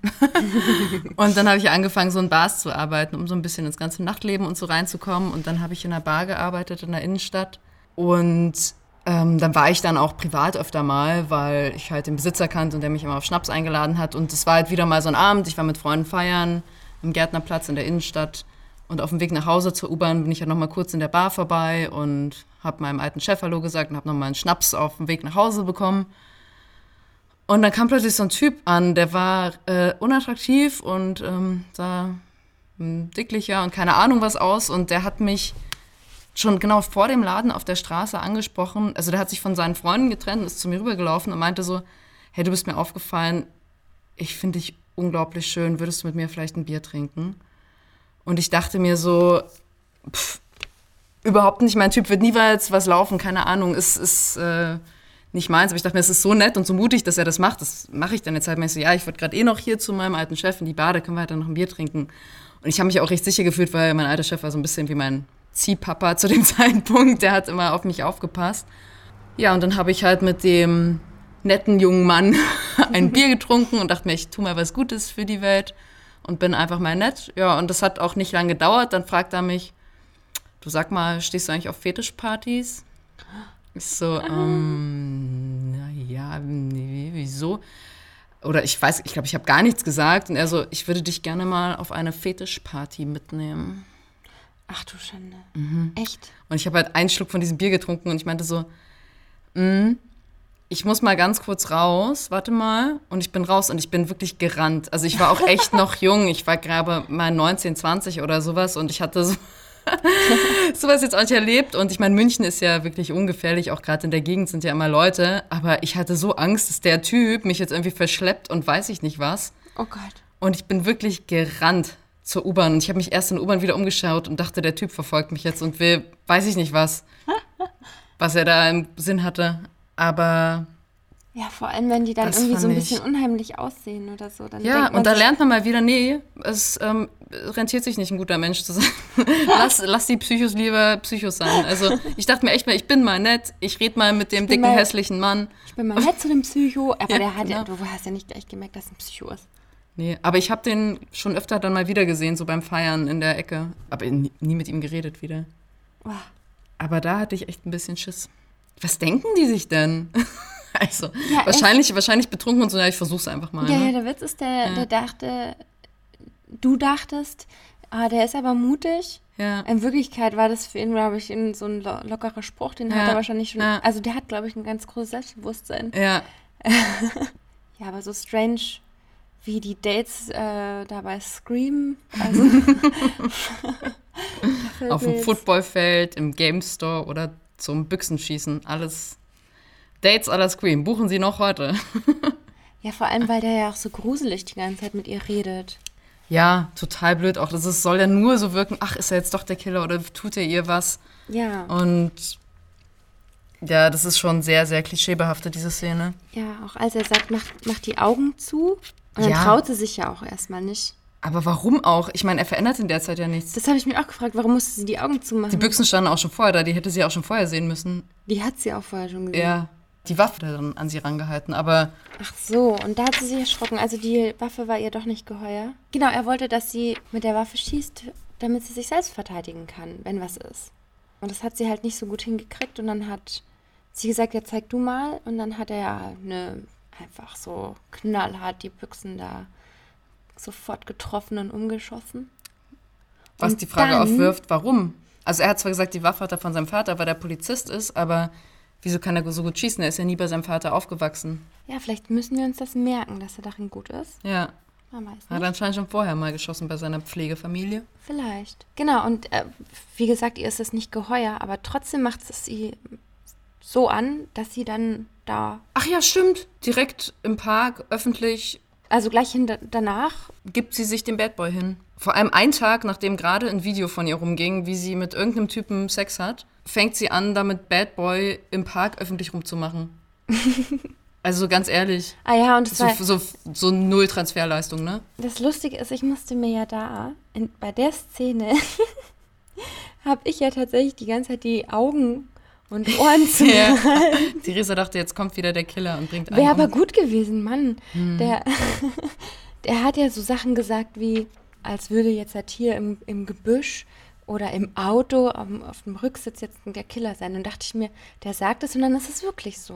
und dann habe ich angefangen, so in Bars zu arbeiten, um so ein bisschen ins ganze Nachtleben und so reinzukommen. Und dann habe ich in einer Bar gearbeitet, in der Innenstadt. Und ähm, dann war ich dann auch privat öfter mal, weil ich halt den Besitzer kannte und der mich immer auf Schnaps eingeladen hat. Und es war halt wieder mal so ein Abend. Ich war mit Freunden feiern am Gärtnerplatz in der Innenstadt. Und auf dem Weg nach Hause zur U-Bahn bin ich ja noch mal kurz in der Bar vorbei und habe meinem alten Chef Hallo gesagt und habe noch mal einen Schnaps auf dem Weg nach Hause bekommen. Und dann kam plötzlich so ein Typ an, der war äh, unattraktiv und ähm, sah dicklicher und keine Ahnung was aus. Und der hat mich schon genau vor dem Laden auf der Straße angesprochen. Also der hat sich von seinen Freunden getrennt, ist zu mir rübergelaufen und meinte so, hey, du bist mir aufgefallen, ich finde dich unglaublich schön, würdest du mit mir vielleicht ein Bier trinken? Und ich dachte mir so, pff, überhaupt nicht mein Typ, wird niemals was laufen, keine Ahnung, ist, ist äh, nicht meins. Aber ich dachte mir, es ist so nett und so mutig, dass er das macht. Das mache ich dann jetzt halt. Und ich so, ja, ich wollte gerade eh noch hier zu meinem alten Chef in die Bade, können wir halt dann noch ein Bier trinken. Und ich habe mich auch recht sicher gefühlt, weil mein alter Chef war so ein bisschen wie mein Ziehpapa zu dem Zeitpunkt. Der hat immer auf mich aufgepasst. Ja, und dann habe ich halt mit dem netten jungen Mann ein Bier getrunken und dachte mir, ich tue mal was Gutes für die Welt und bin einfach mal nett. Ja, und das hat auch nicht lange gedauert. Dann fragt er mich, du sag mal, stehst du eigentlich auf Fetischpartys? Ich so, ähm, naja, nee, wieso? Oder ich weiß, ich glaube, ich habe gar nichts gesagt. Und er so, ich würde dich gerne mal auf eine Fetischparty mitnehmen. Ach du Schande. Mhm. Echt? Und ich habe halt einen Schluck von diesem Bier getrunken und ich meinte so, mm, ich muss mal ganz kurz raus, warte mal. Und ich bin raus und ich bin wirklich gerannt. Also ich war auch echt noch jung. Ich war gerade mal 19, 20 oder sowas und ich hatte so sowas jetzt auch nicht erlebt. Und ich meine, München ist ja wirklich ungefährlich, auch gerade in der Gegend sind ja immer Leute. Aber ich hatte so Angst, dass der Typ mich jetzt irgendwie verschleppt und weiß ich nicht was. Oh Gott. Und ich bin wirklich gerannt zur U-Bahn. Und ich habe mich erst in der U-Bahn wieder umgeschaut und dachte, der Typ verfolgt mich jetzt und will, weiß ich nicht was, was er da im Sinn hatte. Aber Ja, vor allem, wenn die dann irgendwie so ein fand ich- bisschen unheimlich aussehen oder so. Dann ja, und da lernt man mal wieder, nee, es ähm, rentiert sich nicht, ein guter Mensch zu sein. lass, lass die Psychos lieber Psychos sein. Also ich dachte mir echt mal, ich bin mal nett, ich rede mal mit dem dicken, mal- hässlichen Mann. Ich bin mal nett zu dem Psycho, aber Ja, der hat ja, genau. du hast ja nicht gleich gemerkt, dass er ein Psycho ist. Nee, aber ich habe den schon öfter dann mal wieder gesehen, so beim Feiern in der Ecke. Aber nie, nie mit ihm geredet wieder. Wow. Aber da hatte ich echt ein bisschen Schiss. Was denken die sich denn? also, Ja, wahrscheinlich, wahrscheinlich betrunken und so, ja, ich versuch's einfach mal. Ja, ne? ja, der Witz ist, der, der dachte, du dachtest, ah, der ist aber mutig. ja. In Wirklichkeit war das für ihn, glaube ich, in so ein lo lockerer Spruch, den hat Ja, er wahrscheinlich schon. ja. Also der hat, glaube ich, ein ganz großes Selbstbewusstsein. ja. Ja, aber so strange wie die Dates äh, da bei Scream. Also, Auf dem Footballfeld, im Game Store oder zum Büchsenschießen. Alles. Dates la Scream. Buchen Sie noch heute. Ja, vor allem, weil der ja auch so gruselig die ganze Zeit mit ihr redet. Ja, total blöd auch. Das ist, soll ja nur so wirken, ach, ist er jetzt doch der Killer oder tut er ihr was? Ja, Und ja, das ist schon sehr, sehr klischeebehaftet, diese Szene. ja, auch als er sagt, mach, mach die Augen zu. Und dann Ja. traut sie sich ja auch erstmal nicht. Aber warum auch? Ich meine, er verändert in der Zeit ja nichts. Das habe ich mich auch gefragt, warum musste sie die Augen zumachen? Die Büchsen standen auch schon vorher da, die hätte sie auch schon vorher sehen müssen. Die hat sie auch vorher schon gesehen. Ja, die Waffe dann an sie rangehalten, aber Ach so, und da hat sie sich erschrocken. Also die Waffe war ihr doch nicht geheuer. Genau, er wollte, dass sie mit der Waffe schießt, damit sie sich selbst verteidigen kann, wenn was ist. Und das hat sie halt nicht so gut hingekriegt und dann hat sie gesagt, ja zeig du mal. Und dann hat er ne, einfach so knallhart die Büchsen da sofort getroffen und umgeschossen. was Und die Frage dann- aufwirft, warum? Also er hat zwar gesagt, die Waffe hat er von seinem Vater, weil der Polizist ist, aber wieso kann er so gut schießen? Er ist ja nie bei seinem Vater aufgewachsen. Ja, vielleicht müssen wir uns das merken, dass er darin gut ist. Ja, Man weiß hat nicht. anscheinend schon vorher mal geschossen bei seiner Pflegefamilie. Vielleicht. Genau, und äh, wie gesagt, ihr ist es nicht geheuer, aber trotzdem macht es sie so an, dass sie dann da, Ach ja, stimmt. Direkt im Park, öffentlich, also gleich hinter, danach, gibt sie sich dem Bad Boy hin. Vor allem einen Tag, nachdem gerade ein Video von ihr rumging, wie sie mit irgendeinem Typen Sex hat, fängt sie an, damit Bad Boy im Park öffentlich rumzumachen. also ganz ehrlich, ah ja, und das, so, war, so, so null Transferleistung, ne? das Lustige ist, ich musste mir ja da, in, bei der Szene, habe ich ja tatsächlich die ganze Zeit die Augen und Ohren zu. Ja. Theresa dachte, jetzt kommt wieder der Killer und bringt einen Wäre aber um. gut gewesen, Mann. Hm. Der, der hat ja so Sachen gesagt wie, als würde jetzt halt hier im, im Gebüsch oder im Auto am- auf dem Rücksitz jetzt der Killer sein. Und dachte ich mir, der sagt es und dann ist es wirklich so.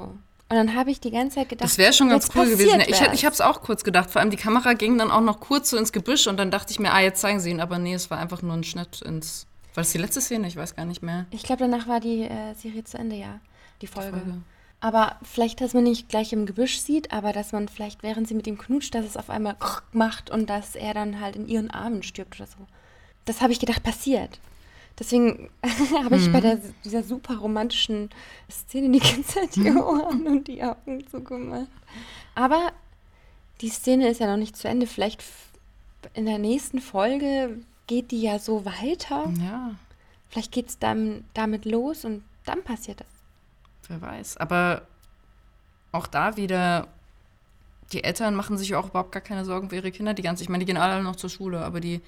Und dann habe ich die ganze Zeit gedacht, Das wäre schon ganz cool gewesen. Ich, ich habe es auch kurz gedacht. Vor allem die Kamera ging dann auch noch kurz so ins Gebüsch und dann dachte ich mir, ah, jetzt zeigen sie ihn. Aber nee, es war einfach nur ein Schnitt ins. War das die letzte Szene? Ich weiß gar nicht mehr. Ich glaube, danach war die äh, Serie zu Ende, ja. Die Folge. Folge. Aber vielleicht, dass man nicht gleich im Gebüsch sieht, aber dass man vielleicht, während sie mit ihm knutscht, dass es auf einmal macht und dass er dann halt in ihren Armen stirbt oder so. Das habe ich gedacht, passiert. Deswegen habe ich bei der, dieser super romantischen Szene die ganze Zeit die Ohren und die Augen zugemacht. Aber die Szene ist ja noch nicht zu Ende. Vielleicht in der nächsten Folge geht die ja so weiter. Ja, Vielleicht geht es dann damit los und dann passiert das. wer weiß. Aber auch da wieder, die Eltern machen sich auch überhaupt gar keine Sorgen für ihre Kinder. Die ganze, ich meine, die gehen alle noch zur Schule, aber die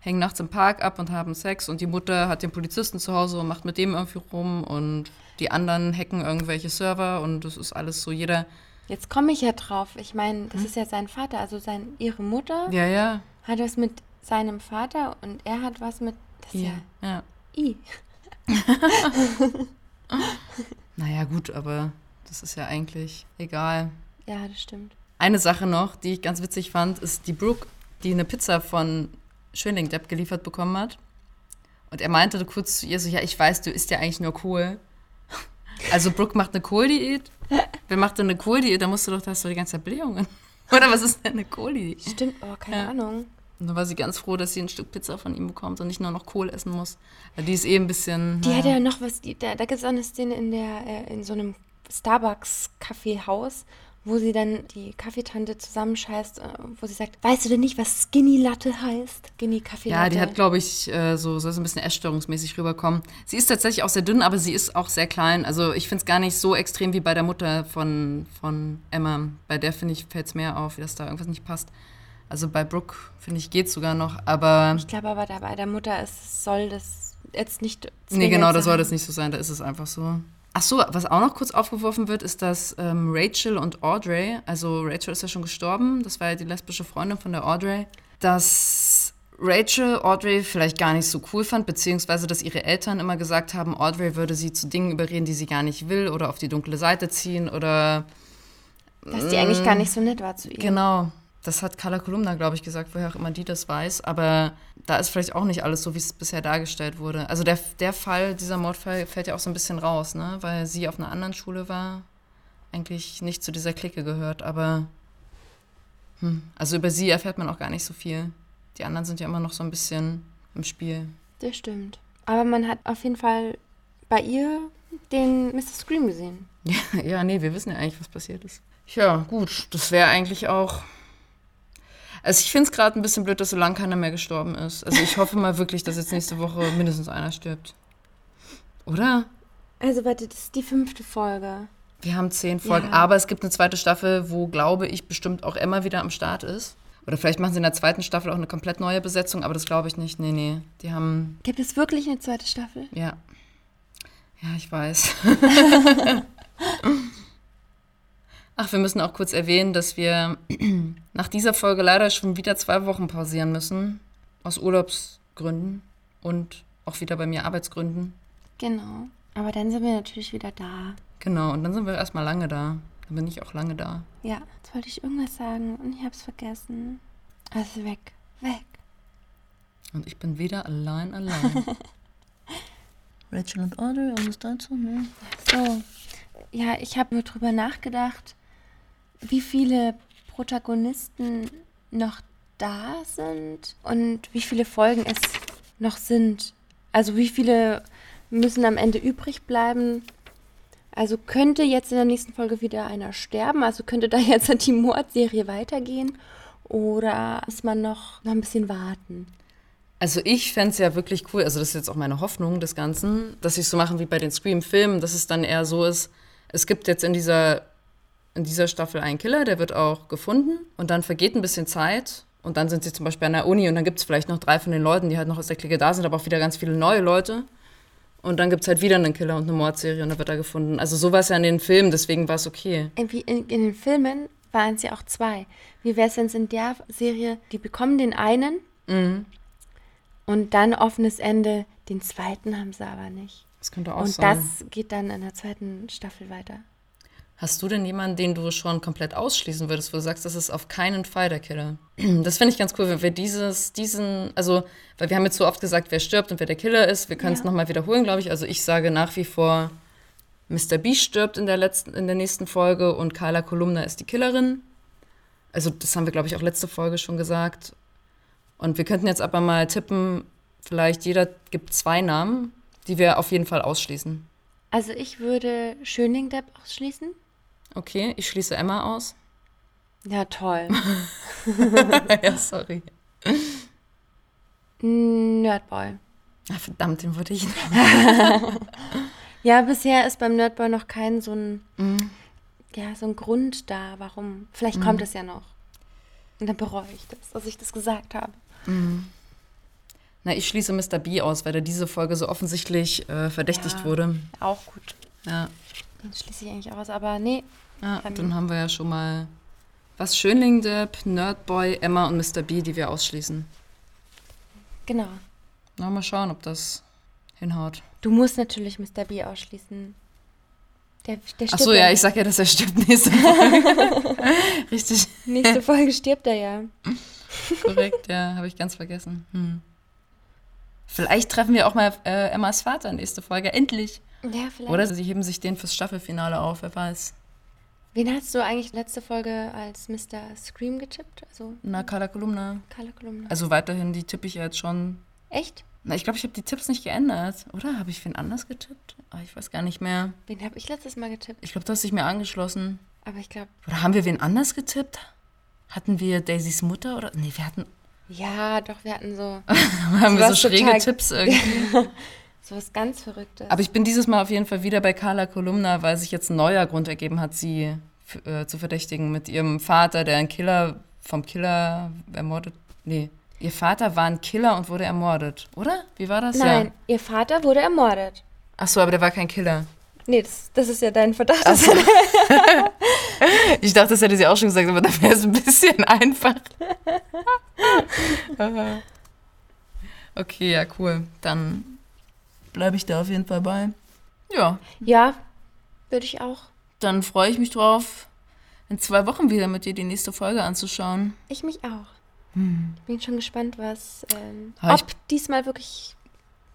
hängen nachts im Park ab und haben Sex und die Mutter hat den Polizisten zu Hause und macht mit dem irgendwie rum und die anderen hacken irgendwelche Server und das ist alles so jeder. Jetzt komme ich ja drauf. Ich meine, das ist ja sein Vater, also sein, ihre Mutter Ja, ja. hat was mit seinem Vater und er hat was mit. Das ist ja. ja. I. Naja, gut, aber das ist ja eigentlich egal. Ja, das stimmt. Eine Sache noch, die ich ganz witzig fand, ist die Brooke, die eine Pizza von Schönling Depp geliefert bekommen hat. Und er meinte kurz zu ihr so, ja, ich weiß, du isst ja eigentlich nur Kohl. Also Brooke macht eine Kohldiät. Wer macht denn eine Kohldiät? Da musst du doch, da hast du die ganze Zeit Blähungen. Oder was ist denn eine Kohldiät? Stimmt, aber keine Ja. Ahnung. Und dann war sie ganz froh, dass sie ein Stück Pizza von ihm bekommt und nicht nur noch Kohl essen muss. Die ist eh ein bisschen. Die naja. hat ja noch was, die, da, da gibt es auch eine Szene in der, äh, in so einem Starbucks-Kaffeehaus, wo sie dann die Kaffeetante zusammenscheißt, äh, wo sie sagt, weißt du denn nicht, was Skinny Latte heißt? Skinny Kaffee Latte. Ja, die hat, glaube ich, äh, so, soll so ein bisschen essstörungsmäßig rüberkommen. Sie ist tatsächlich auch sehr dünn, aber sie ist auch sehr klein. Also ich finde es gar nicht so extrem wie bei der Mutter von, von Emma. Bei der, finde ich, fällt es mehr auf, dass da irgendwas nicht passt. Also bei Brooke, finde ich, geht sogar noch. Aber Ich glaube aber, da bei der Mutter ist, soll das jetzt nicht nee, genau, das soll das nicht so sein. Da ist es einfach so. Ach so, was auch noch kurz aufgeworfen wird, ist, dass ähm, Rachel und Audrey, also Rachel ist ja schon gestorben, das war ja die lesbische Freundin von der Audrey, dass Rachel Audrey vielleicht gar nicht so cool fand, beziehungsweise dass ihre Eltern immer gesagt haben, Audrey würde sie zu Dingen überreden, die sie gar nicht will oder auf die dunkle Seite ziehen oder Dass die eigentlich gar nicht so nett war zu ihr. Genau. Das hat Carla Kolumna, glaube ich, gesagt, woher auch immer die das weiß. Aber da ist vielleicht auch nicht alles so, wie es bisher dargestellt wurde. Also der, der Fall, dieser Mordfall, fällt ja auch so ein bisschen raus, ne? Weil sie auf einer anderen Schule war, eigentlich nicht zu dieser Clique gehört. Aber hm, also über sie erfährt man auch gar nicht so viel. Die anderen sind ja immer noch so ein bisschen im Spiel. Das stimmt. Aber man hat auf jeden Fall bei ihr den Mr. Scream gesehen. Ja, ja, nee, wir wissen ja eigentlich, was passiert ist. Ja, gut, das wäre eigentlich auch. Also ich finde es gerade ein bisschen blöd, dass so lange keiner mehr gestorben ist. Also ich hoffe mal wirklich, dass jetzt nächste Woche mindestens einer stirbt. Oder? Also, warte, das ist die fünfte Folge. Wir haben zehn Folgen, Ja. aber es gibt eine zweite Staffel, wo, glaube ich, bestimmt auch Emma wieder am Start ist. Oder vielleicht machen sie in der zweiten Staffel auch eine komplett neue Besetzung, aber das glaube ich nicht. Nee, nee. Die haben, Gibt es wirklich eine zweite Staffel? ja. Ja, ich weiß. Ach, wir müssen auch kurz erwähnen, dass wir nach dieser Folge leider schon wieder zwei Wochen pausieren müssen. Aus Urlaubsgründen und auch wieder bei mir Arbeitsgründen. Genau. Aber dann sind wir natürlich wieder da. Genau, und dann sind wir erstmal lange da. Dann bin ich auch lange da. Ja, jetzt wollte ich irgendwas sagen und ich hab's vergessen. Also weg. Weg. Und ich bin wieder allein, allein. Rachel und Audrey, alles dazu, ne? So. Ja, ich habe nur drüber nachgedacht, wie viele Protagonisten noch da sind und wie viele Folgen es noch sind. Also wie viele müssen am Ende übrig bleiben. Also könnte jetzt in der nächsten Folge wieder einer sterben, also könnte da jetzt die Mordserie weitergehen oder muss man noch, noch ein bisschen warten? Also ich fände es ja wirklich cool, also das ist jetzt auch meine Hoffnung des Ganzen, dass sie es so machen wie bei den Scream-Filmen, dass es dann eher so ist, es gibt jetzt in dieser, in dieser Staffel einen Killer, der wird auch gefunden und dann vergeht ein bisschen Zeit und dann sind sie zum Beispiel an der Uni und dann gibt es vielleicht noch drei von den Leuten, die halt noch aus der Clique da sind, aber auch wieder ganz viele neue Leute. Und dann gibt es halt wieder einen Killer und eine Mordserie und dann wird er gefunden. Also so war es ja in den Filmen, deswegen war es okay. Irgendwie in, in den Filmen waren es ja auch zwei. Wie wäre es, wenn es in der Serie, die bekommen den einen Mhm. und dann offenes Ende, den zweiten haben sie aber nicht. Das könnte auch und sein. das geht dann in der zweiten Staffel weiter. Hast du denn jemanden, den du schon komplett ausschließen würdest, wo du sagst, das ist auf keinen Fall der Killer? Das finde ich ganz cool, wenn wir dieses, diesen, also, weil wir haben jetzt so oft gesagt, wer stirbt und wer der Killer ist. Wir können es Ja. nochmal wiederholen, glaube ich. Also ich sage nach wie vor, Mr. B stirbt in der letzten, in der nächsten Folge und Carla Kolumna ist die Killerin. Also das haben wir, glaube ich, auch letzte Folge schon gesagt. Und wir könnten jetzt aber mal tippen, vielleicht jeder gibt zwei Namen, die wir auf jeden Fall ausschließen. Also ich würde Schönling-Depp ausschließen. Okay, ich schließe Emma aus. Ja, toll. ja, sorry. Nerdboy. Ah, verdammt, den wollte ich. Ja, bisher ist beim Nerdboy noch kein so ein ja, so ein Grund da, warum. Vielleicht Mhm. kommt es ja noch. Und dann bereue ich das, dass ich das gesagt habe. Na, ich schließe Mr. B aus, weil er diese Folge so offensichtlich äh, verdächtigt Ja. wurde. Auch gut. Ja. Den schließe ich eigentlich aus, aber nee. ja dann haben wir ja schon mal was Schönling Depp, Nerdboy, Emma und Mr. B, die wir ausschließen. Genau. Na, mal schauen, ob das hinhaut. Du musst natürlich Mr. B ausschließen. Der, der Ach so, ja, ich sag ja, dass er stirbt nächste Folge. Richtig Nächste Folge stirbt er ja. korrekt, ja, habe ich ganz vergessen. Hm. Vielleicht treffen wir auch mal äh, Emmas Vater nächste Folge, endlich. Ja, vielleicht. Oder sie heben sich den fürs Staffelfinale auf, wer weiß. Wen hast du eigentlich letzte Folge als Mr. Scream getippt? Also Na, Carla Kolumna. Carla Kolumna. Also weiterhin, die tippe ich ja jetzt schon. Echt? Na, ich glaube, ich habe die Tipps nicht geändert. Oder habe ich wen anders getippt? Ah, ich weiß gar nicht mehr. Wen habe ich letztes Mal getippt? Ich glaube, du hast dich mir angeschlossen. Aber ich glaube, Oder haben wir wen anders getippt? Hatten wir Daisys Mutter oder? Nee, wir hatten. ja, doch, wir hatten so haben wir so schräge Tipps irgendwie. sowas ganz Verrücktes. Aber ich bin dieses Mal auf jeden Fall wieder bei Carla Kolumna, weil sich jetzt ein neuer Grund ergeben hat, sie äh, zu verdächtigen mit ihrem Vater, der ein Killer vom Killer ermordet. Nee, ihr Vater war ein Killer und wurde ermordet, oder? Wie war das? Nein, Ja. ihr Vater wurde ermordet. Ach so, aber der war kein Killer. Nee, das, das ist ja dein Verdacht. Ach so. Ich dachte, das hätte sie auch schon gesagt, aber dann wäre es ein bisschen einfach. okay, ja, cool. Dann bleibe ich da auf jeden Fall bei. Ja, Ja, würde ich auch. dann freue ich mich drauf, in zwei Wochen wieder mit dir die nächste Folge anzuschauen. Ich mich auch. Hm. Ich bin schon gespannt, was, ähm, ich- ob diesmal wirklich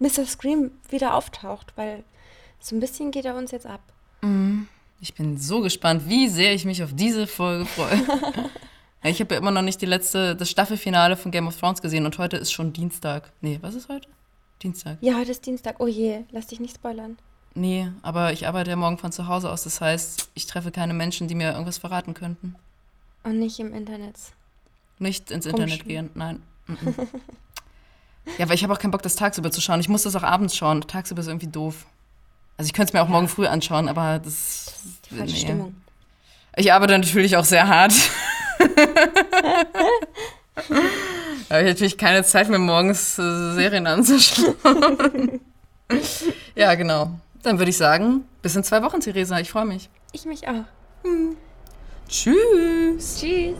Mr. Scream wieder auftaucht, weil so ein bisschen geht er uns jetzt ab. Ich bin so gespannt, wie sehr ich mich auf diese Folge freue. Ich habe ja immer noch nicht die letzte, das Staffelfinale von Game of Thrones gesehen und heute ist schon Dienstag. Nee, was ist heute? Dienstag. Ja, heute ist Dienstag. Oh je, lass dich nicht spoilern. Nee, aber ich arbeite ja morgen von zu Hause aus. Das heißt, ich treffe keine Menschen, die mir irgendwas verraten könnten. Und nicht im Internet. Nicht ins Internet gehen, nein. Ja, weil ich habe auch keinen Bock, das tagsüber zu schauen. Ich muss das auch abends schauen. Tagsüber ist irgendwie doof. Also ich könnte es mir auch morgen früh anschauen, aber das... Die falsche nee. Stimmung. Ich arbeite natürlich auch sehr hart. Da habe ich natürlich keine Zeit mehr, morgens äh, Serien anzuschauen. ja, genau. Dann würde ich sagen, bis in zwei Wochen, Theresa. Ich freue mich. Ich mich auch. Tschüss. Tschüss.